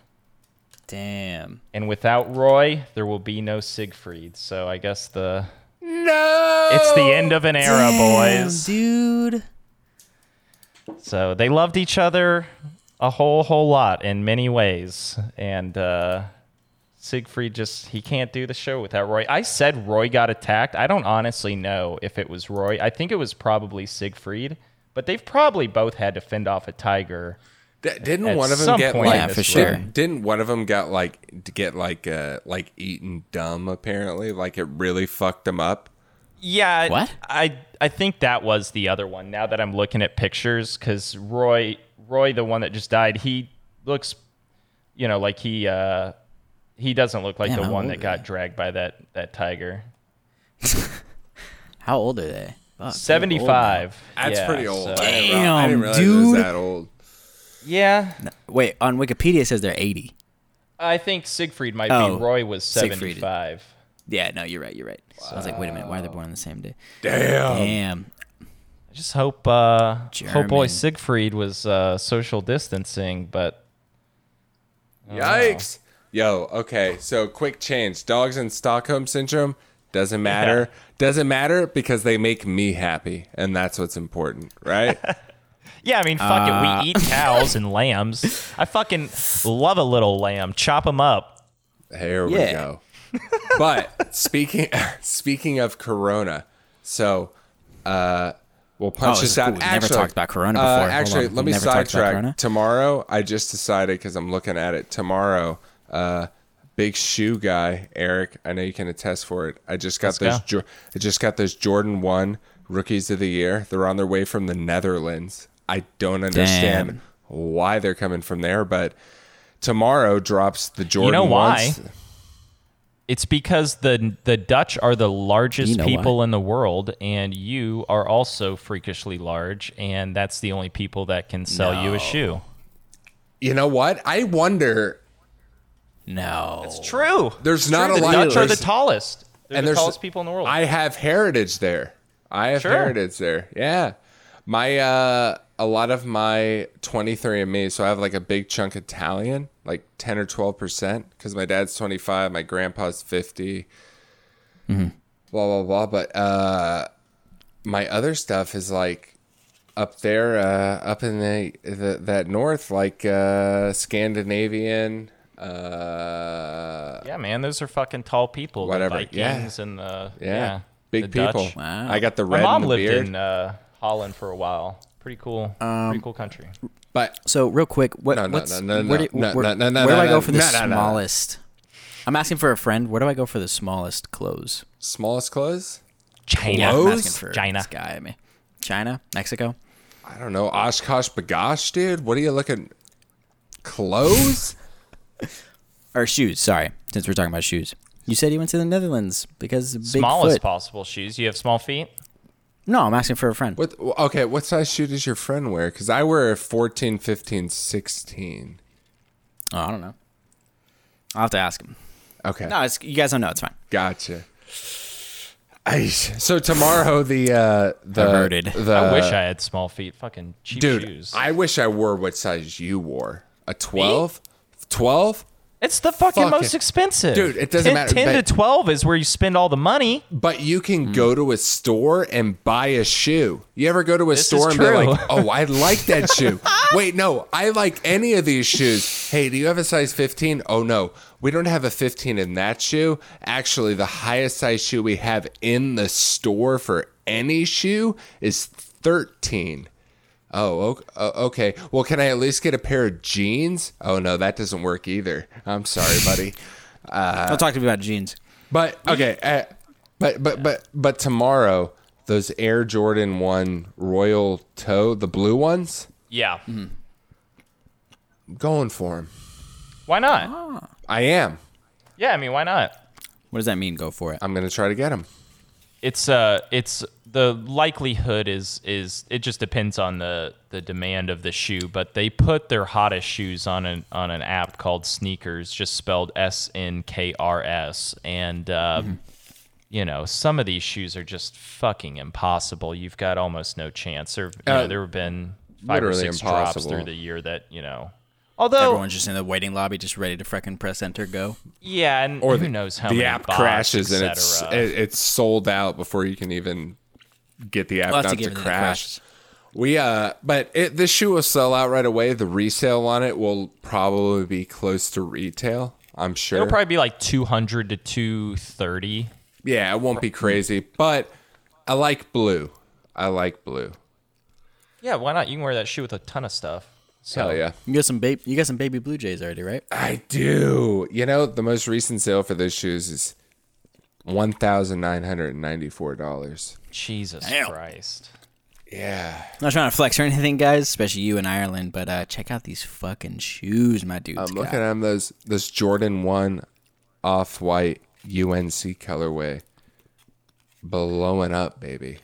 Damn. And without Roy, there will be no Siegfried. So I guess the No. it's the end of an era, Damn, boys. dude. So they loved each other a whole whole lot in many ways, and uh, Siegfried just he can't do the show without Roy. I said Roy got attacked. I don't honestly know if it was Roy. I think it was probably Siegfried, but they've probably both had to fend off a tiger. D- didn't At one of them some get point like? Yeah, for this sure. run. Didn't one of them get like to get like uh like eaten dumb? Apparently, like it really fucked them up. Yeah, What? I I think that was the other one. Now that I'm looking at pictures, because Roy Roy, the one that just died, he looks, you know, like he uh he doesn't look like Damn, the how one old that are got dragged by that that tiger. How old are they? Fuck, they're old Seventy five. That's pretty old. I, didn't, Damn, I didn't realize it dude. was that old. Yeah, now. Wait, on Wikipedia it says they're 80. I think Siegfried might Oh, be. Roy was Siegfried. seventy five. Yeah, no, you're right. You're right. I was like, wait a minute, why are they born on the same day? Damn. Damn. I just hope uh hope boy German. Siegfried was uh, social distancing, but Yikes. Yo, okay. So quick change. Dogs in Stockholm syndrome doesn't matter. Doesn't matter because they make me happy, and that's what's important, right? Yeah, I mean, fuck Uh, it. We eat cows and lambs. I fucking love a little lamb. Chop them up. Here we Yeah. go. But speaking speaking of Corona, so uh, we'll punch Oh, this this is out. cool. We've never talked about Corona uh, before. Hold actually, let me never talked about sidetrack. Tomorrow, I just decided because I'm looking at it. Tomorrow, uh, big shoe guy Eric. I know you can attest for it. I just got Let's those. go. Jo- I just got those Jordan One rookies of the year. They're on their way from the Netherlands. I don't understand Damn. why they're coming from there, but tomorrow drops the Jordan. You know why? ones. It's because the the Dutch are the largest You know people in the world, and you are also freakishly large, and that's the only people that can sell you a shoe. You know what? I wonder. No. It's true. There's not True, a the lot- Dutch are the tallest. They're and the tallest people in the world. I have heritage there. I have Sure. heritage there. Yeah. My uh a lot of my 23andme, so I have like a big chunk Italian, like 10 or 12% cuz my dad's 25, my grandpa's 50. Mm-hmm. Blah blah blah, but uh my other stuff is like up there uh up in the, the that north like uh Scandinavian uh yeah, man, those are fucking tall people. Whatever, The yeah. And the yeah, yeah, big the people. Dutch. Wow. I got the red. My red mom and the lived beard. in uh, Holland for a while. Pretty cool. Um, pretty cool country. but So real quick, what No, no, what's, no, no, where, do, no, where, no, no, no, where do I no, go for the no, no, no, no. smallest? I'm asking for a friend. Where do I go for the smallest clothes? smallest clothes? China. I'm Clothes? asking for China. this guy. I mean, China, Mexico. I don't know. OshKosh B'gosh, dude. What are you looking? Clothes? Or shoes, sorry, since we're talking about shoes. You said you went to the Netherlands because of big Smallest foot. possible shoes. You have small feet. No, I'm asking for a friend. what? Okay, what size shoe does your friend wear? Because I wear a 14, 15, 16. Oh, I don't know. I'll have to ask him. Okay, No, it's, you guys don't know. It's fine. gotcha. Aish. So tomorrow the uh the Averted. the I wish I had small feet. Fucking cheap dude. shoes. I wish I wore what size you wore. A 12? 12? It's the fucking Fuck most it. expensive. Dude, it doesn't 10, matter, 10 but- to 12 is where you spend all the money. But you can go to a store and buy a shoe. You ever go to a This store is and be true. like, "Oh, I like that shoe." Wait, no, I like any of these shoes. Hey, do you have a size 15? Oh no, we don't have a 15 in that shoe. Actually, the highest size shoe we have in the store for any shoe is 13. Oh, o- o- okay. Well, can I at least get a pair of jeans? Oh no, that doesn't work either. I'm sorry, buddy. don't talk to me about jeans. But okay, uh, but but but but tomorrow those Air Jordan One Royal Toe, the blue ones, Yeah. I'm going for them. Why not? I am. Yeah, I mean, why not? What does that mean? Go for it. I'm gonna try to get them. It's uh it's the likelihood is is it just depends on the the demand of the shoe, but they put their hottest shoes on an on an app called Sneakers, just spelled S N K R S, and um, you know some of these shoes are just fucking impossible. You've got almost no chance. There, you Uh, know, there have been five or literally six drops impossible. through the year that you know. Although, Everyone's just in the waiting lobby, just ready to freaking press enter, go. yeah, and Or who the, knows how the many app bots, crashes and it's it's sold out before you can even get the app Well, that's not to to give it the crash. We uh, but it, this shoe will sell out right away. The resale on it will probably be close to retail. I'm sure. It'll probably be like two hundred to two thirty. Yeah, it won't be crazy, but I like blue. I like blue. Yeah, why not? You can wear that shoe with a ton of stuff. So Hell yeah. You got some baby. You got some baby Blue Jays already, right? I do. You know, the most recent sale for those shoes is one thousand nine hundred and ninety four dollars. Jesus Damn. Christ. Yeah. I'm not trying to flex or anything, guys, especially you in Ireland, but uh, check out these fucking shoes, my dude. I'm looking at them those those Jordan one off white UNC colorway. Blowing up, baby.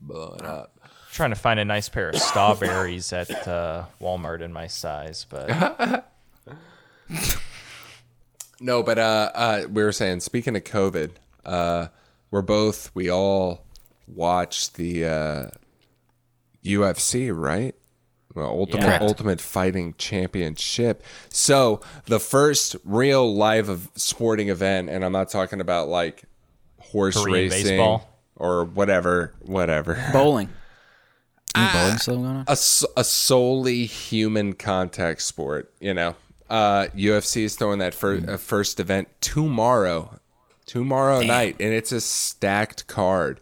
Blowing up. trying to find a nice pair of strawberries at uh, Walmart in my size, but No, but uh, uh, we were saying, speaking of COVID, uh, we're both, we all watched the uh, UFC, right? Well, Ultimate Yeah. Ultimate Fighting Championship. So the first real live of sporting event, and I'm not talking about like horse Korean racing baseball. or whatever, whatever. bowling. Any bowling still going on? a, s- a solely human contact sport. You know, uh, UFC is throwing that fir- uh, first event tomorrow, tomorrow night, and it's a stacked card.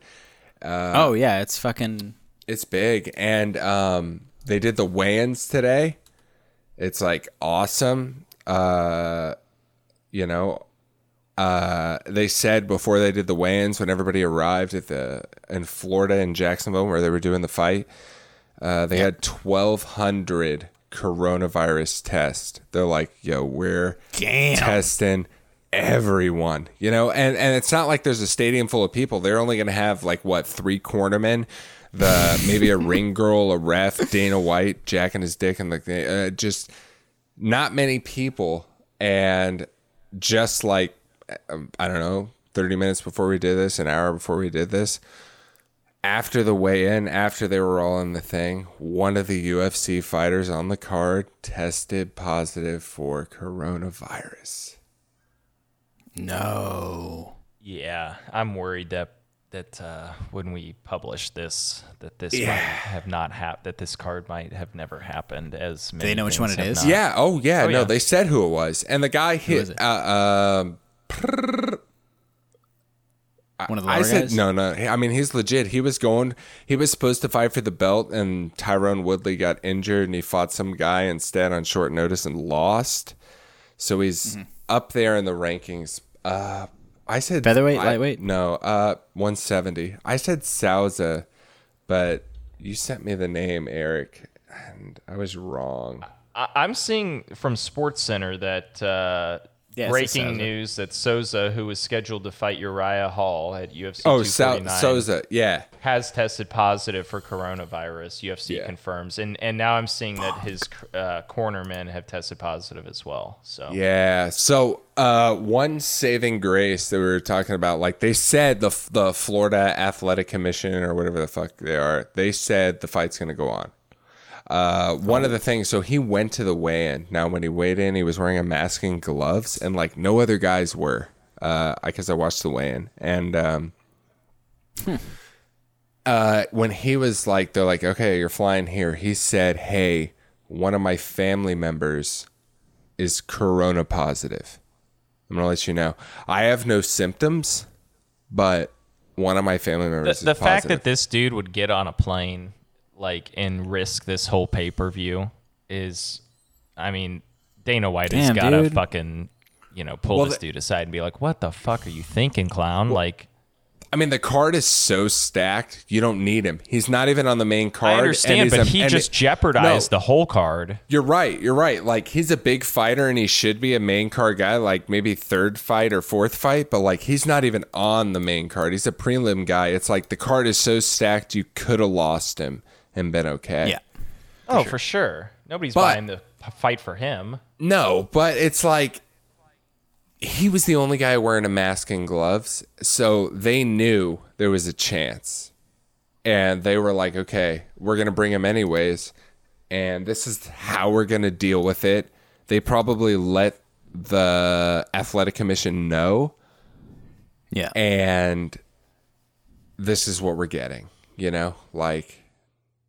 oh yeah, it's fucking. It's big, and um, they did the weigh-ins today. It's like awesome. Uh, you know, uh, they said before they did the weigh-ins when everybody arrived at the in Florida in Jacksonville where they were doing the fight, uh, they had twelve hundred coronavirus tests. They're like, "Yo, we're Damn. testing everyone, you know, and and it's not like there's a stadium full of people. They're only going to have like what three cornermen, the maybe a ring girl, a ref, Dana White, Jack and his dick, and like uh, just not many people, and just like I don't know, thirty minutes before we did this, an hour before we did this. After the weigh in, after they were all in the thing, one of the UFC fighters on the card tested positive for coronavirus. No. Yeah, I'm worried that that uh, when we publish this, that this might have not hap- that this card might have never happened. As many they know which one it is. not. Yeah. Oh, yeah. Oh, no, yeah. they said who it was, and the guy is hit. it? Uh, um, One of the I said guys? no, no. I mean, he's legit. He was going. He was supposed to fight for the belt, and Tyrone Woodley got injured, and he fought some guy instead on short notice and lost. So he's Mm-hmm. Up there in the rankings. Uh, I said Featherweight, I- lightweight? No, uh, one seventy. I said Souza, but you sent me the name Eric, and I was wrong. I- I'm seeing from Sports Center that uh, Yeah, breaking Souza. news that Souza, who was scheduled to fight Uriah Hall at UFC Oh, Sou- 249, Souza. Yeah. has tested positive for coronavirus. UFC Yeah. confirms, and and now I'm seeing that his uh, cornermen have tested positive as well. So Yeah. So, uh, one saving grace that we were talking about, like they said, the the Florida Athletic Commission or whatever the fuck they are, they said the fight's gonna go on. Uh, one of the things, so he went to the weigh-in. Now, when he weighed in, he was wearing a mask and gloves, and like no other guys were. Uh, I guess I watched the weigh-in, and um, uh, when he was like, they're like, okay, you're flying here. He said, hey, one of my family members is corona positive. I'm gonna let you know. I have no symptoms, but one of my family members the is fact positive. that this dude would get on a plane like and risk this whole pay per view is, I mean, Dana White has got to dude. fucking you know pull Well, this dude aside and be like, what the fuck are you thinking, clown? like. I mean, the card is so stacked, you don't need him. He's not even on the main card. I understand, but a- he just it- jeopardized No. the whole card. You're right. You're right. Like he's a big fighter and he should be a main card guy, like maybe third fight or fourth fight, but like he's not even on the main card. He's a prelim guy. It's like the card is so stacked you could have lost him and been okay. Yeah. oh, for sure. Nobody's But- buying the fight for him. No, but it's like he was the only guy wearing a mask and gloves, so they knew there was a chance. And they were like, "Okay, we're going to bring him anyways, and this is how we're going to deal with it." They probably let the athletic commission know, Yeah. and this is what we're getting, you know? Like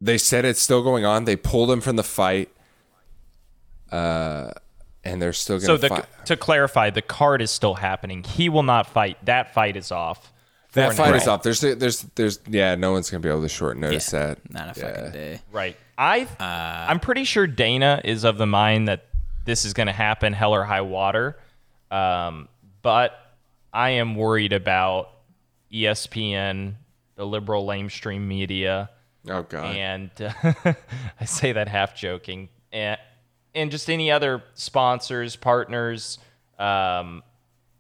they said it's still going on. They pulled him from the fight. Uh and they're still going So to the, fight. to clarify, the card is still happening. He will not fight. That fight is off. That fight is off. There's, there's, there's, yeah, no one's gonna be able to short notice that. Not a Yeah. fucking day. Right. I Uh, I'm pretty sure Dana is of the mind that this is going to happen hell or high water. Um, but I am worried about ESPN, the liberal lamestream media, Oh god. and I say that half joking, and and just any other sponsors, partners, um,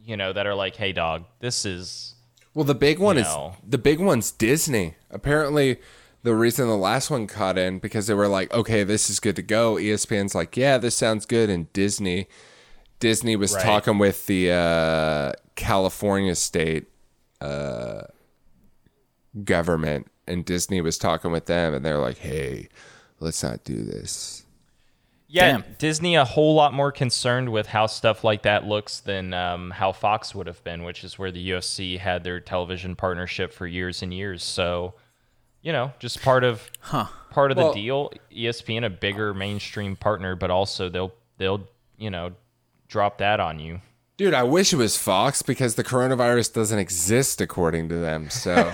you know, that are like, hey, dog, this is Well, the big one is know. the big one's Disney. Apparently, the reason the last one caught in because they were like, "Okay, this is good to go." ESPN's like, "Yeah, this sounds good." And Disney, Disney was Right. talking with the uh, California state uh, government, and Disney was talking with them, and they're like, "Hey, let's not do this." Yeah, Damn. Disney a whole lot more concerned with how stuff like that looks than um, how Fox would have been, which is where the UFC had their television partnership for years and years. So, you know, just part of part of Well- the deal. ESPN a bigger mainstream partner, but also they'll they'll you know drop that on you. Dude, I wish it was Fox because the coronavirus doesn't exist according to them. So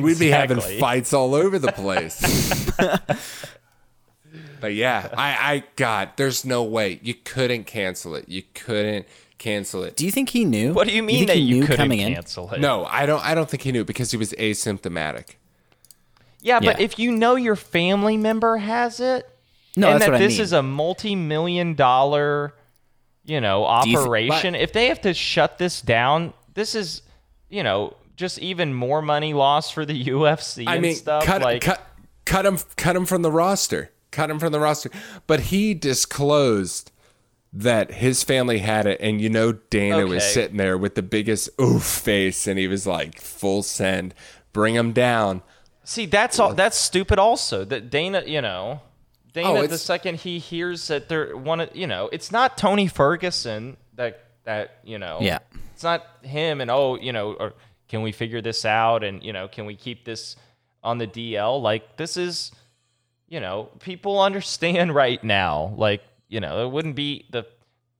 we'd be having fights all over the place. but yeah, I, I, God, there's no way you couldn't cancel it. You couldn't cancel it. Do you think he knew? What do you mean think that he you knew couldn't coming in? cancel it? No, I don't. I don't think he knew because he was asymptomatic. Yeah, but Yeah. if you know your family member has it, No, and that's that what I this mean. is a multi-million dollar, you know, you thi- operation. if they have to shut this down, this is, you know, just even more money lost for the UFC I and mean, stuff. cut like, cut cut him cut him from the roster. Cut him from the roster. But he disclosed that his family had it, and you know Dana was sitting there with the biggest oof face, and he was like, "Full send, bring him down." See, that's all. That's stupid. Also, that Dana, you know, Dana. Oh, the second he hears that they're one, of you know, it's not Tony Ferguson that that you know. Yeah. It's not him, and oh, you know, or can we figure this out? And you know, can we keep this on the DL? Like this is, you know, people understand right now. Like you know, it wouldn't be the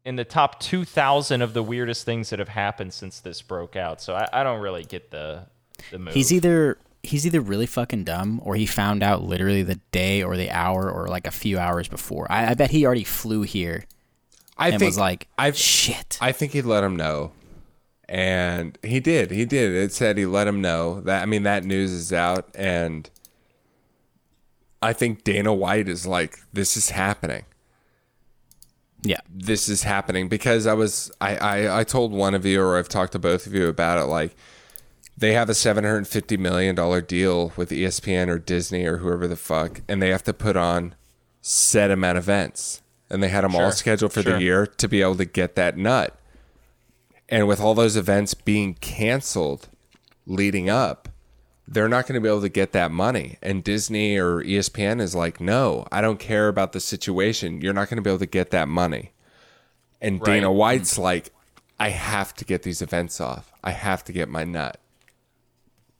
in the top two thousand of the weirdest things that have happened since this broke out. So I, I don't really get the the move. He's either he's either really fucking dumb or he found out literally the day or the hour or like a few hours before. I, I bet he already flew here I and think was like, I've shit. I think he let him know. And he did. He did. It said he let him know. That I mean that news is out and I think Dana White is like this is happening. yeah. This is happening because I was I I I told one of you or I've talked to both of you about it like they have a 750 million dollar deal with ESPN or Disney or whoever the fuck and they have to put on set amount of events and they had them all scheduled for Sure. the year to be able to get that nut. And with all those events being canceled leading up, they're not going to be able to get that money. And Disney or ESPN is like, no, I don't care about the situation. You're not going to be able to get that money. And Dana Right. White's like, I have to get these events off. I have to get my nut.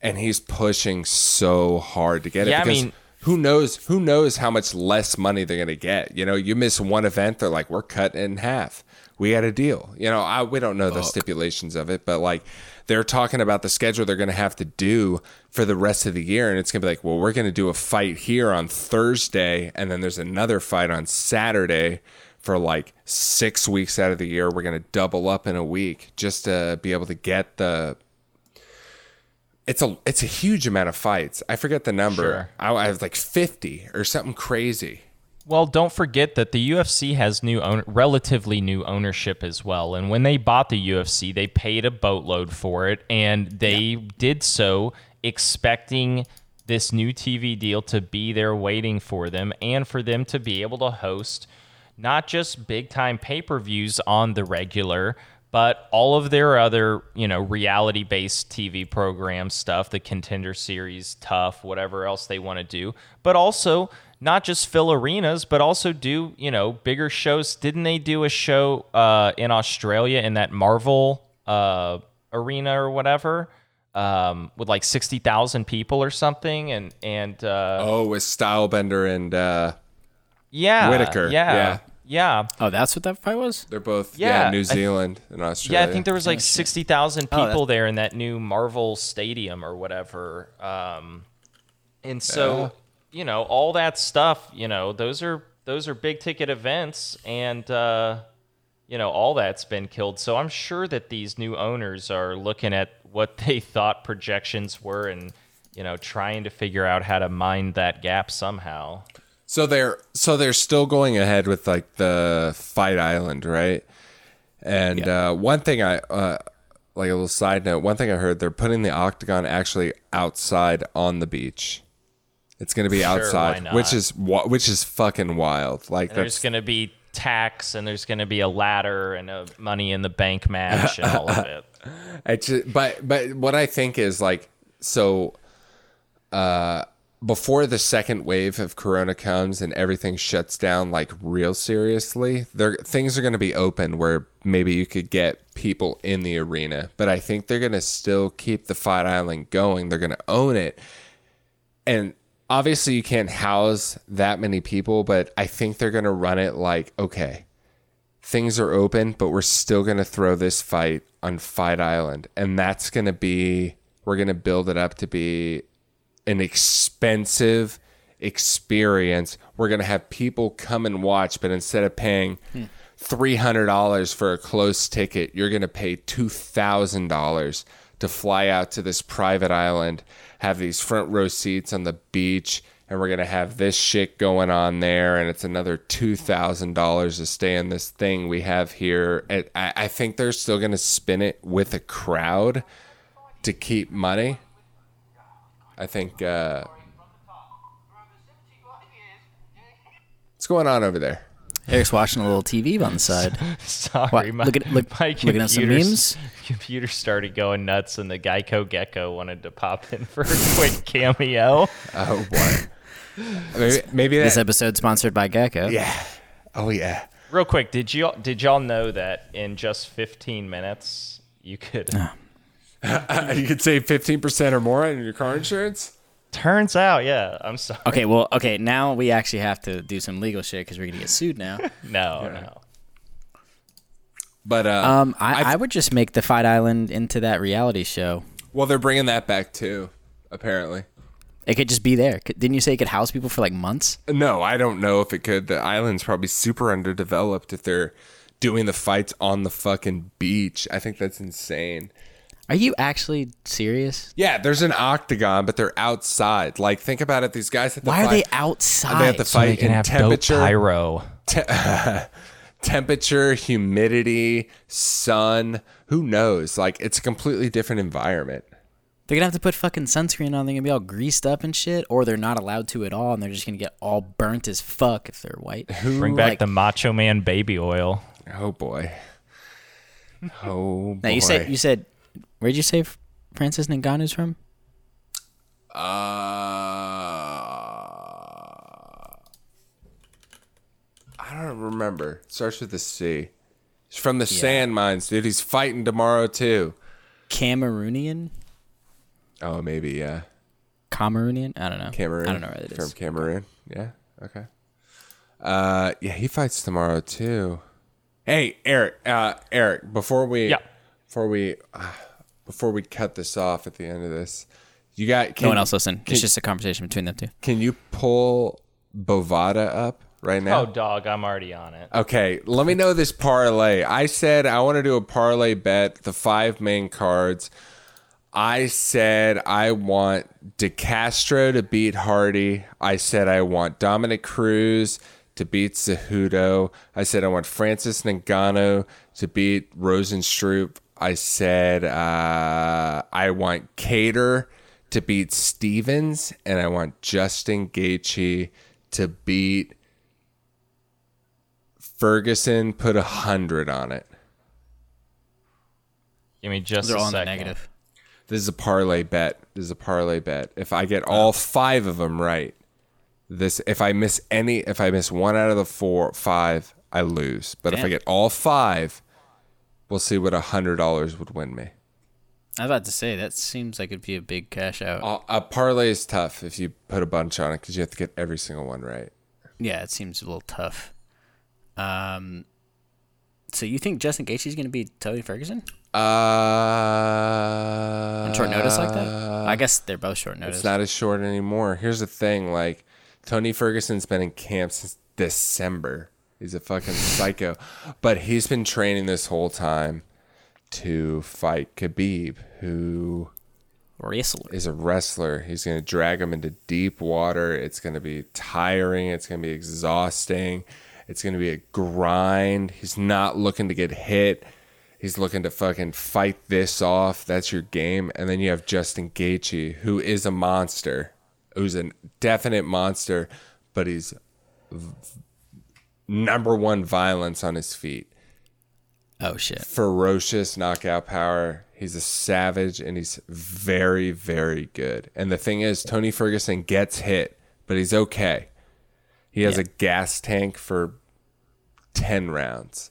And he's pushing so hard to get Yeah, I it because mean- who knows who knows how much less money they're going to get. You know, you miss one event, they're like, we're cut in half. We had a deal. You know, I, we don't know the stipulations of it, but like they're talking about the schedule they're going to have to do for the rest of the year. And it's going to be like, well, we're going to do a fight here on Thursday. And then there's another fight on Saturday for like six weeks out of the year. We're going to double up in a week just to be able to get the it's a it's a huge amount of fights. I forget the number. Sure. I, I was like fifty or something crazy. Well, don't forget that the UFC has new own, relatively new ownership as well. And when they bought the UFC, they paid a boatload for it, and they did so expecting this new TV deal to be there waiting for them, and for them to be able to host not just big time pay per views on the regular, but all of their other, you know, reality based TV program stuff, the contender series, TUF, whatever else they want to do, but also not just fill arenas, but also do, you know, bigger shows. Didn't they do a show uh, in Australia in that Marvel uh, arena or whatever? Um, with like sixty thousand people or something, and and uh, Oh, with Stylebender and uh, yeah, Whittaker, yeah, yeah. Yeah. Oh, that's what that fight was? they're both yeah, Yeah, New I- Zealand and Australia. Yeah, I think there was like sixty thousand people there in that new Marvel Stadium or whatever. Um, and so, you know, all that stuff. You know, those are those are big ticket events, and uh, you know, all that's been killed. So I'm sure that these new owners are looking at what they thought projections were, and you know, trying to figure out how to mine that gap somehow. So they're so they're still going ahead with like the Fight Island, right? And uh, one thing I uh, like a little side note. One thing I heard they're putting the octagon actually outside on the beach. It's going to be Sure, outside, which is which is fucking wild. Like And there's going to be tax, and there's going to be a ladder and a money in the bank match, and all of it. Just, but but what I think is like so uh before the second wave of corona comes and everything shuts down like real seriously there things are going to be open where maybe you could get people in the arena. But i think they're going to still keep the fight island going. They're going to own it. And obviously you can't house that many people but i think they're going to run it like okay things are open, but we're still going to throw this fight on Fight Island. And that's going to be, we're going to build it up to be an expensive experience. We're going to have people come and watch, but instead of paying $300 for a close ticket, you're going to pay $2,000 to fly out to this private island, have these front row seats on the beach, and we're gonna have this shit going on there, and it's another two thousand dollars to stay in this thing we have here. I, I think they're still gonna spin it with a crowd to keep money. I think. Uh, what's going on over there? Eric's watching a little TV on the side. Sorry, What? my, Look at- look- my looking at some computer's- memes? Computer started going nuts, and the Geico Gecko wanted to pop in for a quick cameo. Oh boy. maybe maybe This that. episode sponsored by Gecko. Yeah. Oh yeah. Real quick, did you did y'all know that in just 15 minutes you could? you could save fifteen percent or more on your car insurance. Turns out, yeah. I'm sorry. Okay, well, okay, now we actually have to do some legal shit because we're gonna get sued now. No, no. But uh, Um, I, I've- would just make the Fight Island into that reality show. well, they're bringing that back too. Apparently. It could just be there. Didn't you say it could house people for like months? No, I don't know if it could. The island's probably super underdeveloped if they're doing the fights on the fucking beach. I think that's insane. Are you actually serious? Yeah, there's an octagon, but they're outside. Like, think about it. These guys have to Why are they outside? They have to fight in temperature, pyro. temperature, humidity, sun. Who knows? Like, it's a completely different environment. They're gonna have to put fucking sunscreen on. They're gonna be all greased up and shit, or they're not allowed to at all, and they're just gonna get all burnt as fuck if they're white. Bring back like- the Macho Man baby oil. Oh boy. Oh boy. Now you said you said where'd you say Francis Ngannou's from? Uh, I don't remember. It Starts with a C. He's from the sand mines, dude. He's fighting tomorrow too. Cameroonian? Oh, maybe yeah. Cameroonian? I don't know. Cameroon. I don't know where that From. Cameroon. Yeah. Okay. Uh, yeah, he fights tomorrow too. Hey, Eric. Uh, Eric. Before we, Yeah. before we, uh, before we cut this off at the end of this, you got. Can, No one else listen. Can, It's just a conversation between them two. can you pull Bovada up right now? Oh, dog, I'm already on it. Okay, let me know this parlay. I said I want to do a parlay bet, the five main cards. I said I want DeCastro to beat Hardy. I said I want Dominick Cruz to beat Cejudo. I said I want Francis Ngannou to beat Rozenstruik. I said uh, I want Kattar to beat Stephens, and I want Justin Gaethje to beat Ferguson. Put a hundred on it. Give me just They're a all in the second. negative. This is a parlay bet. This is a parlay bet. If I get all five of them right, this if I miss any, if I miss one out of the four, five, I lose. But if I get all five, we'll see what a hundred dollars would win me. I was about to say that seems like it'd be a big cash out. A, a parlay is tough if you put a bunch on it because you have to get every single one right. Yeah, it seems a little tough. Um, so you think Justin Gaethje's gonna beat Tony Ferguson Uh, on short notice like that? I guess they're both short notice. It's not as short anymore. Here's the thing: like Tony Ferguson's been in camp since December. He's a fucking psycho, but he's been training this whole time to fight Khabib, who wrestler. is a wrestler. He's going to drag him into deep water. It's going to be tiring. It's going to be exhausting. It's going to be a grind. He's not looking to get hit. He's looking to fucking fight this off. That's your game. And then you have Justin Gaethje, who is a monster, who's a definite monster, but he's number one violence on his feet Oh shit. ferocious knockout power. He's a savage and he's very, very good. And the thing is, Tony Ferguson gets hit, but he's okay. He has Yeah. a gas tank for 10 rounds.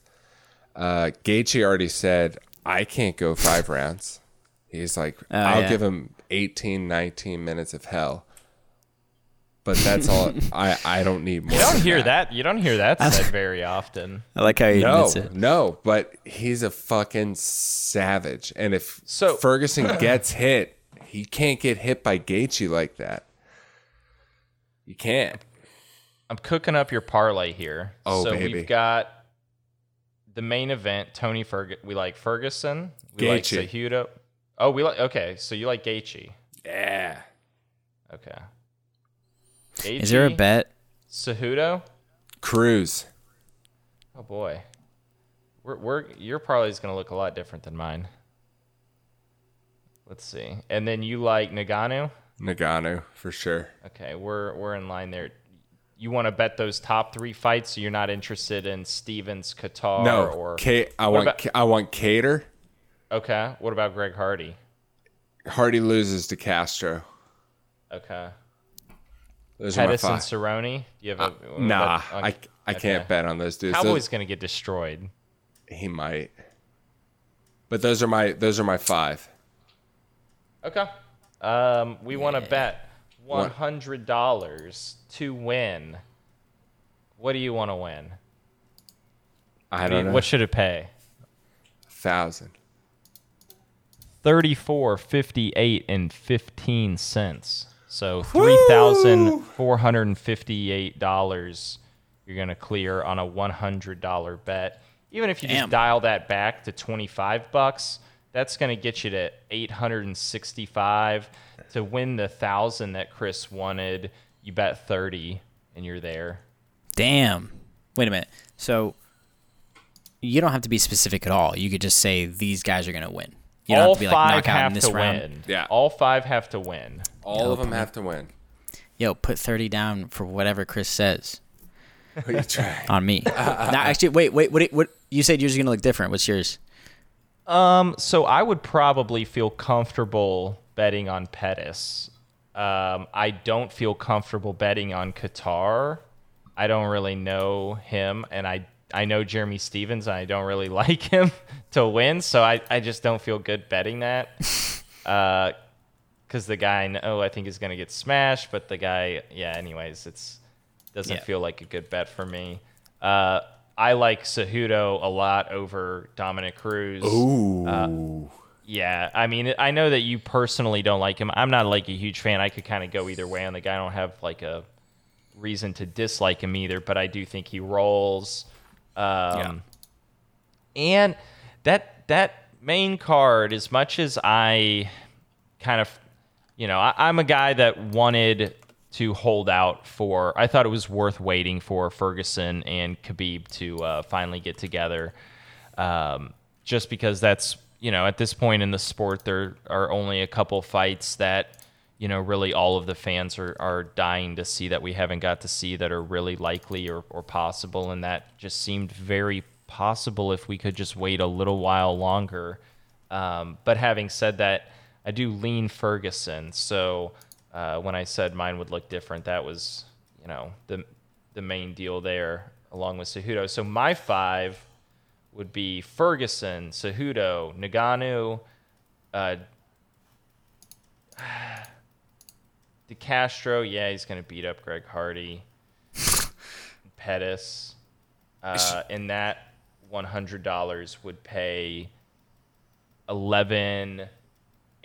Uh, Gaethje already said, I can't go five rounds. He's like, Oh, I'll yeah. give him 18, 19 minutes of hell. But that's all. I, I don't need more. You don't than hear that. You don't hear that said very often. I like how he no, admits it. no, but he's a fucking savage. And if So- Ferguson gets hit, he can't get hit by Gaethje like that. You can't. I'm cooking up your parlay here. Oh, so baby. we've got the main event. Tony Ferg. We like Ferguson. We like Gaethje. Cejudo. Oh, we like. Okay, so you like Gaethje. Yeah. Okay. Is there a bet? Cejudo? Cruz. Oh boy, we're we're your parlay is gonna look a lot different than mine. Let's see, and then you like Ngannou? Ngannou for sure. Okay, we're we're in line there. You want to bet those top three fights? So you're not interested in Stephens, Kattar, No, or K- I want about- K- I want Kattar. okay. What about Greg Hardy? Hardy loses to Castro. Okay, Those are my Pettis and five. Cerrone. Do you have a Uh, Nah, bet on- I, I can't okay. bet on those dudes. Cowboys Those- gonna get destroyed. he might. But those are my those are my five. Okay. Um, we want to bet hundred dollars to win. What do you want to win? I don't know. What should it pay? thousand. Thirty-four fifty-eight and fifteen cents. So three thousand four hundred and fifty-eight dollars. You're gonna clear on a one hundred dollar bet. Even if you Damn. just dial that back to twenty-five bucks, that's gonna get you to eight hundred and sixty-five. To win the thousand that Chris wanted, you bet thirty, and you're there. Damn. Wait a minute. So you don't have to be specific at all. You could just say these guys are gonna win. You don't All have to be like five knockout in have this to round. win. Yeah. All five have to win. All of them have to win. Yo, put thirty down for whatever Chris says What are you trying? on me. now, actually, wait, wait. What? What? You said yours is gonna look different. What's yours? Um, so I would probably feel comfortable betting on Pettis. Um, I don't feel comfortable betting on Kattar. I don't really know him, and I I know Jeremy Stephens, and I don't really like him to win, so I, I just don't feel good betting that. Uh, because the guy know I think is gonna get smashed, but the guy, yeah. Anyways, it's doesn't Yeah. feel like a good bet for me. Uh, I like Cejudo a lot over Dominick Cruz. Ooh. Yeah, I mean, I know that you personally don't like him. I'm not like a huge fan. I could kind of go either way on the guy. I don't have like a reason to dislike him either, but I do think he rolls. Um, And that that main card, as much as I kind of, you know, I, I'm a guy that wanted to hold out for. I thought it was worth waiting for Ferguson and Khabib to uh, finally get together, um, just because that's you know at this point in the sport there are only a couple fights that you know really all of the fans are, are dying to see that we haven't got to see that are really likely or, or possible and that just seemed very possible if we could just wait a little while longer um, but having said that i do lean ferguson so uh, when i said mine would look different that was you know the, the main deal there along with Cejudo. so my five would be ferguson Cejudo, Ngannou uh, DeCastro, yeah, he's going to beat up Greg Hardy. Pettis. Uh, and that $100 would pay 11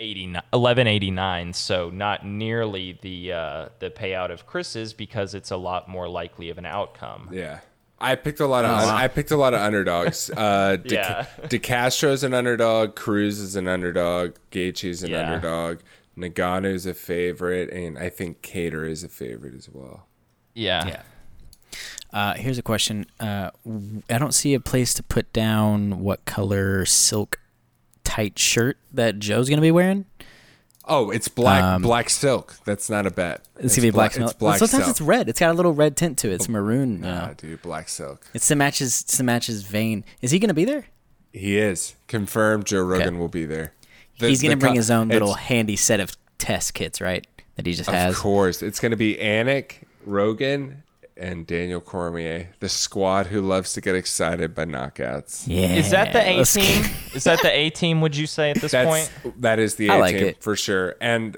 1189 so not nearly the uh, the payout of Chris's because it's a lot more likely of an outcome. Yeah. I picked a lot of wow. I picked a lot of underdogs. Uh, De- Yeah. DeCastro's an underdog. Cruz is an underdog. Gaethje's an Yeah. underdog. Ngannou's a favorite, and I think Kattar is a favorite as well. Yeah. Yeah. Uh, here's a question. Uh, w- I don't see a place to put down what color silk tight shirt that Joe's gonna be wearing. Oh, it's black Um, black silk. That's not a bet. It's, gonna be black. It's silk. black Sometimes silk. it's red. It's got a little red tint to it. It's maroon. You Nah, know. dude, black silk. It's to match his it's to match his vein. Is he gonna be there? He is confirmed. Joe Rogan will be there. The- He's gonna the bring his own little handy set of test kits, right? That he just Of has. Of course, it's going to be Anik, Rogan, and Daniel Cormier, the squad who loves to get excited by knockouts. Yeah. Is that the A team? Is that the A team would you say at this That's point? that is the A like team it. for sure. And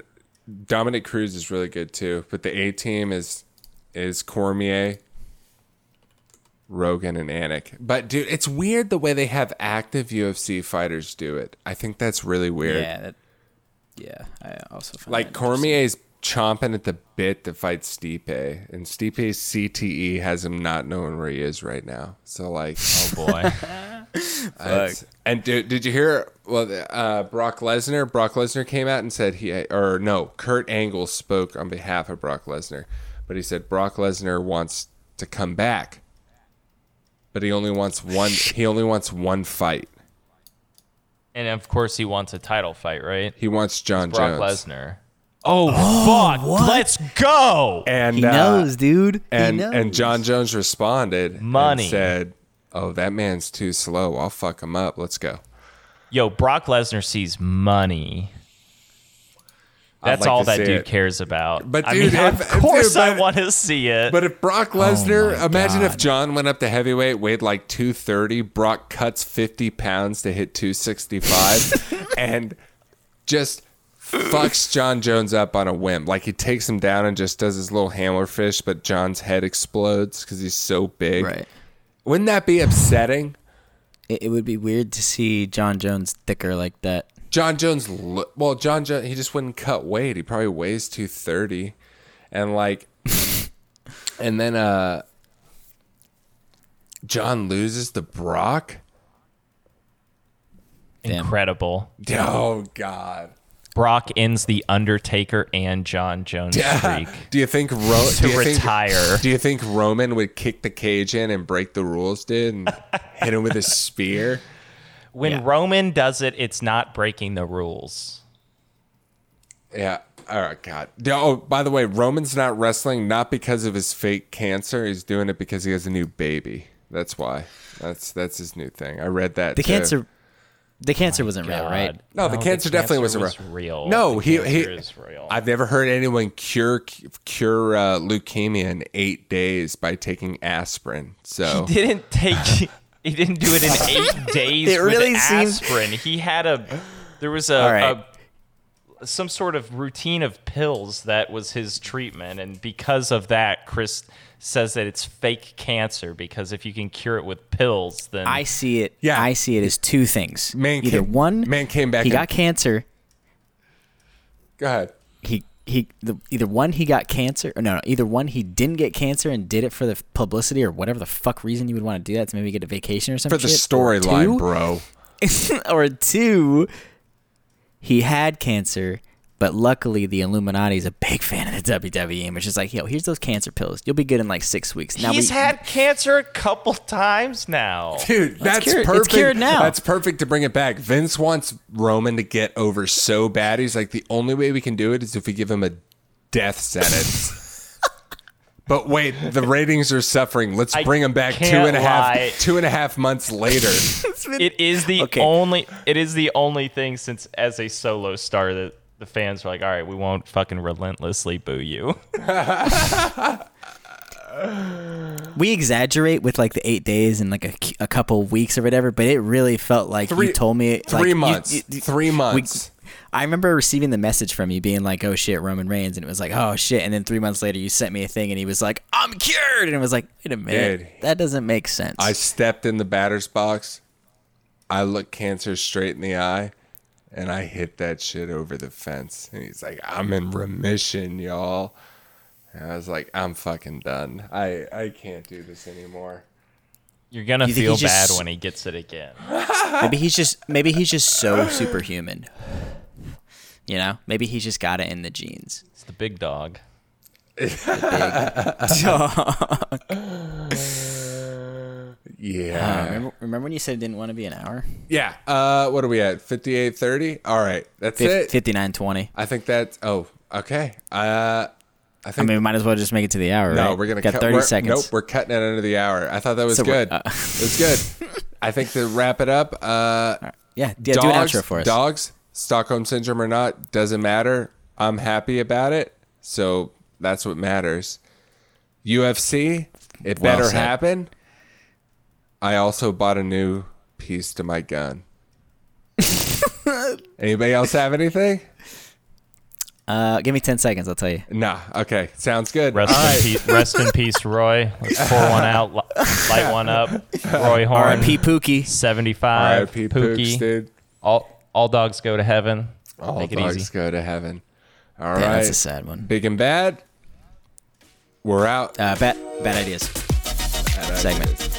Dominick Cruz is really good too. But the A team is is Cormier, Rogan, and Anik. But dude, it's weird the way they have active UFC fighters do it. I think that's really weird. Yeah. That, yeah. I also find Like that Cormier's chomping at the bit to fight Stipe, and Stipe's CTE has him not knowing where he is right now. So like, Oh boy. it's- and did, did you hear? Well, uh, Brock Lesnar. Brock Lesnar came out and said he, or no, Kurt Angle spoke on behalf of Brock Lesnar, but but he said Brock Lesnar wants to come back, but he only wants one. He only wants one fight. And of course, he wants a title fight, right? He wants Jon Brock Jones. Lesnar. Oh, fuck! Let's go. And He uh, knows, dude. and knows. and Jon Jones responded Money. and said, "Oh, that man's too slow. I'll fuck him up. Let's go." Yo, Brock Lesnar sees money. That's like all that dude it. cares about. But I dude, mean, if- of course dude, I want to see it. But if Brock Lesnar, Oh my imagine if Jon went up to heavyweight, weighed like 230, Brock cuts 50 pounds to hit 265, and just fucks Jon Jones up on a whim. Like he takes him down and just does his little hammer fish, but Jon's head explodes because he's so big. right. Wouldn't that be upsetting? It, it would be weird to see Jon Jones thicker like that. Jon Jones, lo- well, Jon Jones, he just wouldn't cut weight. He probably weighs 230. And like, and then, uh, Jon loses to Brock. Damn. Incredible. Oh, God. Brock ends the Undertaker and Jon Jones streak Do you think Ro- to do you think- retire. do you think Roman would kick the cage in and break the rules, dude, and hit him with a spear? when Yeah. Roman does it, it's not breaking the rules. Yeah. Oh God. Oh, by the way, Roman's not wrestling not because of his fake cancer. He's doing it because he has a new baby. That's why. That's that's his new thing. I read that. The too. cancer, the cancer wasn't real, right? God. No, the cancer definitely wasn't was real. real. No, The he cancer he. is real. I've never heard anyone cure cure uh, leukemia in eight days by taking aspirin. So He didn't take. he didn't do it in eight days It really with seems- aspirin. He had a. There was a, All right. a some sort of routine of pills that was his treatment, and because of that, Chris says that it's fake cancer because if you can cure it with pills, then I see it. Yeah. I see it as two things. Man Either came- one, man came back He and- got cancer. go ahead. He he. The, either one, he got cancer. Or no, no. Either one, he didn't get cancer and did it for the publicity or whatever the fuck reason you would want to do that to maybe get a vacation or something. For the storyline, bro. or two, he had cancer, but luckily the Illuminati is a big fan of the WWE, and was just like, yo, here's those cancer pills. You'll be good in like six weeks. Now he's we, had cancer a couple times now. Dude, that's cured- it's perfect. cured now. That's perfect to bring it back. Vince wants Roman to get over so bad. He's like, the only way we can do it is if we give him a death sentence. but wait, the ratings are suffering. Let's I bring him back two and a half two and a half months later. It is the Okay. only. It is the only thing since as a solo star that the fans were like, all right, we won't fucking relentlessly boo you. we exaggerate with like the eight days and like a, a couple weeks or whatever, but it really felt like Three- you told me three like, months. you- you- Three we- months. I remember receiving the message from you being like, "Oh shit, Roman Reigns," and it was like, "Oh shit," and then three months later you sent me a thing and he was like, "I'm cured," and it was like, "Wait a minute, Dude. that doesn't make sense." I stepped in the batter's box. I looked cancer straight in the eye, and I hit that shit over the fence. And he's like, "I'm in remission, y'all." And I was like, "I'm fucking done. I I can't do this anymore." You're gonna You feel he just- bad when he gets it again. maybe he's just maybe he's just so superhuman. You know, maybe he's just got it in the genes. It's the big dog. the big dog. Yeah. Uh, remember, remember when you said it didn't want to be an hour? yeah. Uh, what are we at? Fifty-eight thirty. All right, that's it. Fifty nine twenty. I think that's. Oh, okay. Uh, I think. I mean, we might as well just make it to the hour. no, right? we're gonna got cut, thirty seconds. Nope, we're cutting it under the hour. I thought that was So good. uh, it was good. I think to wrap it up. Uh, yeah, yeah. dogs, do an outro for us. Dogs, Stockholm syndrome or not, doesn't matter. I'm happy about it. So that's what matters. UFC, it Well better said. happen. I also bought a new piece to my gun. Anybody else have anything? Uh, give me ten seconds. I'll tell you. Nah. Okay. Sounds good. Rest All in right. peace, rest in peace, Roy. Let's pour one out, light one up. Roy Horn, R.I.P. Pookie. seventy-five. R.I.P. Pooks, dude. All all dogs go to heaven. All Make it dogs easy. go to heaven. All Yeah, right. that's a sad one. Big and bad. We're out. Uh, bad bad ideas. Bad segment. ideas.